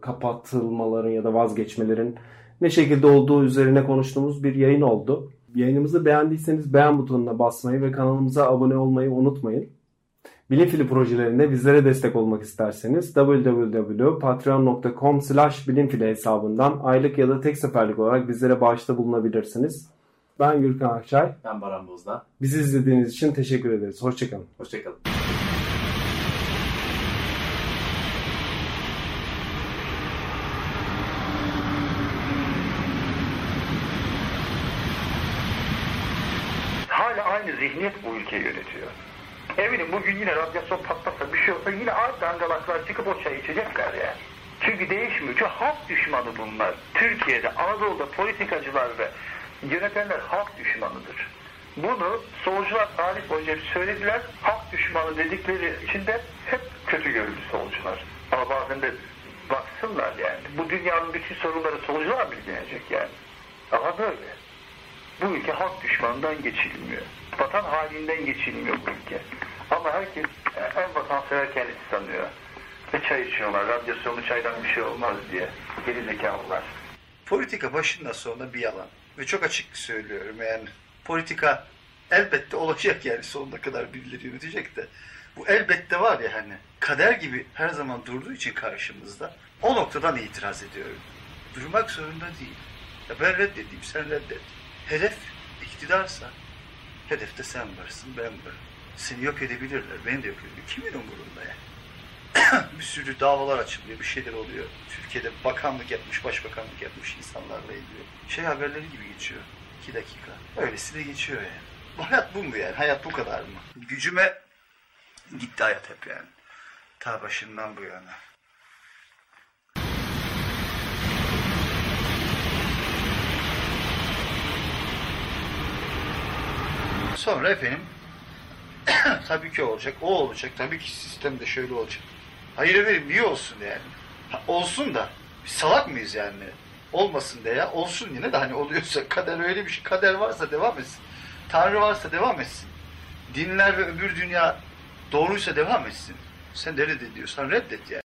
Speaker 2: kapatılmaların ya da vazgeçmelerin ne şekilde olduğu üzerine konuştuğumuz bir yayın oldu. Yayınımızı beğendiyseniz beğen butonuna basmayı ve kanalımıza abone olmayı unutmayın. Bilim Fili projelerinde bizlere destek olmak isterseniz www.patreon.com slash bilimfili hesabından aylık ya da tek seferlik olarak bizlere bağışta bulunabilirsiniz. Ben Gürkan Akçay.
Speaker 3: Ben Baran Bozda.
Speaker 2: Bizi izlediğiniz için teşekkür ederiz. Hoşçakalın.
Speaker 3: Hoşçakalın.
Speaker 4: Hala aynı zihniyet bu ülkeyi yönetiyor. Eminim bugün yine radyasyon patlasa bir şey olsa yine aynı dangalaklar çıkıp o çayı içecekler yani. Çünkü değişmiyor. Çünkü halk düşmanı bunlar. Türkiye'de, Anadolu'da politikacılar ve yönetenler halk düşmanıdır. Bunu solcular boyunca hep söylediler. Halk düşmanı dedikleri içinde hep kötü görüldü solcular. Ama bazen de baksınlar yani. Bu dünyanın bütün sorunları solcular mı ilgilenecek yani? Ama böyle. Bu ülke halk düşmanından geçilmiyor. Vatan halinden geçilmiyor bu ülke. Ama herkes e, en vatansever kendisi sanıyor. Ve çay içiyorlar. Radyasyonlu çaydan bir şey olmaz diye. Geri zekalılar.
Speaker 5: Politika başında sonunda bir yalan. Ve çok açık söylüyorum yani. Politika elbette olacak yani sonuna kadar birileri yönetecek de. Bu elbette var ya hani kader gibi her zaman durduğu için karşımızda o noktadan itiraz ediyorum. Durmak zorunda değil. Ya ben reddedeyim sen reddet. Hedef iktidarsa hedefte sen varsın ben varım. Seni yok edebilirler. Beni de yok edebilir. Kimin umurunda ya? bir sürü davalar açılıyor, bir şeyler oluyor. Türkiye'de bakanlık yapmış, başbakanlık yapmış insanlarla ilgili. Şey haberleri gibi geçiyor. iki dakika. Öylesi de geçiyor yani. Bu hayat bu mu yani? Hayat bu kadar mı? Gücüme gitti hayat hep yani. Ta başından bu yana. Sonra efendim tabii ki olacak, o olacak, tabii ki sistem de şöyle olacak. Hayır efendim niye olsun yani? Ha, olsun da biz salak mıyız yani? Olmasın de ya, olsun yine de hani oluyorsa kader öyle bir şey, kader varsa devam etsin. Tanrı varsa devam etsin. Dinler ve öbür dünya doğruysa devam etsin. Sen de reddediyorsan reddet yani.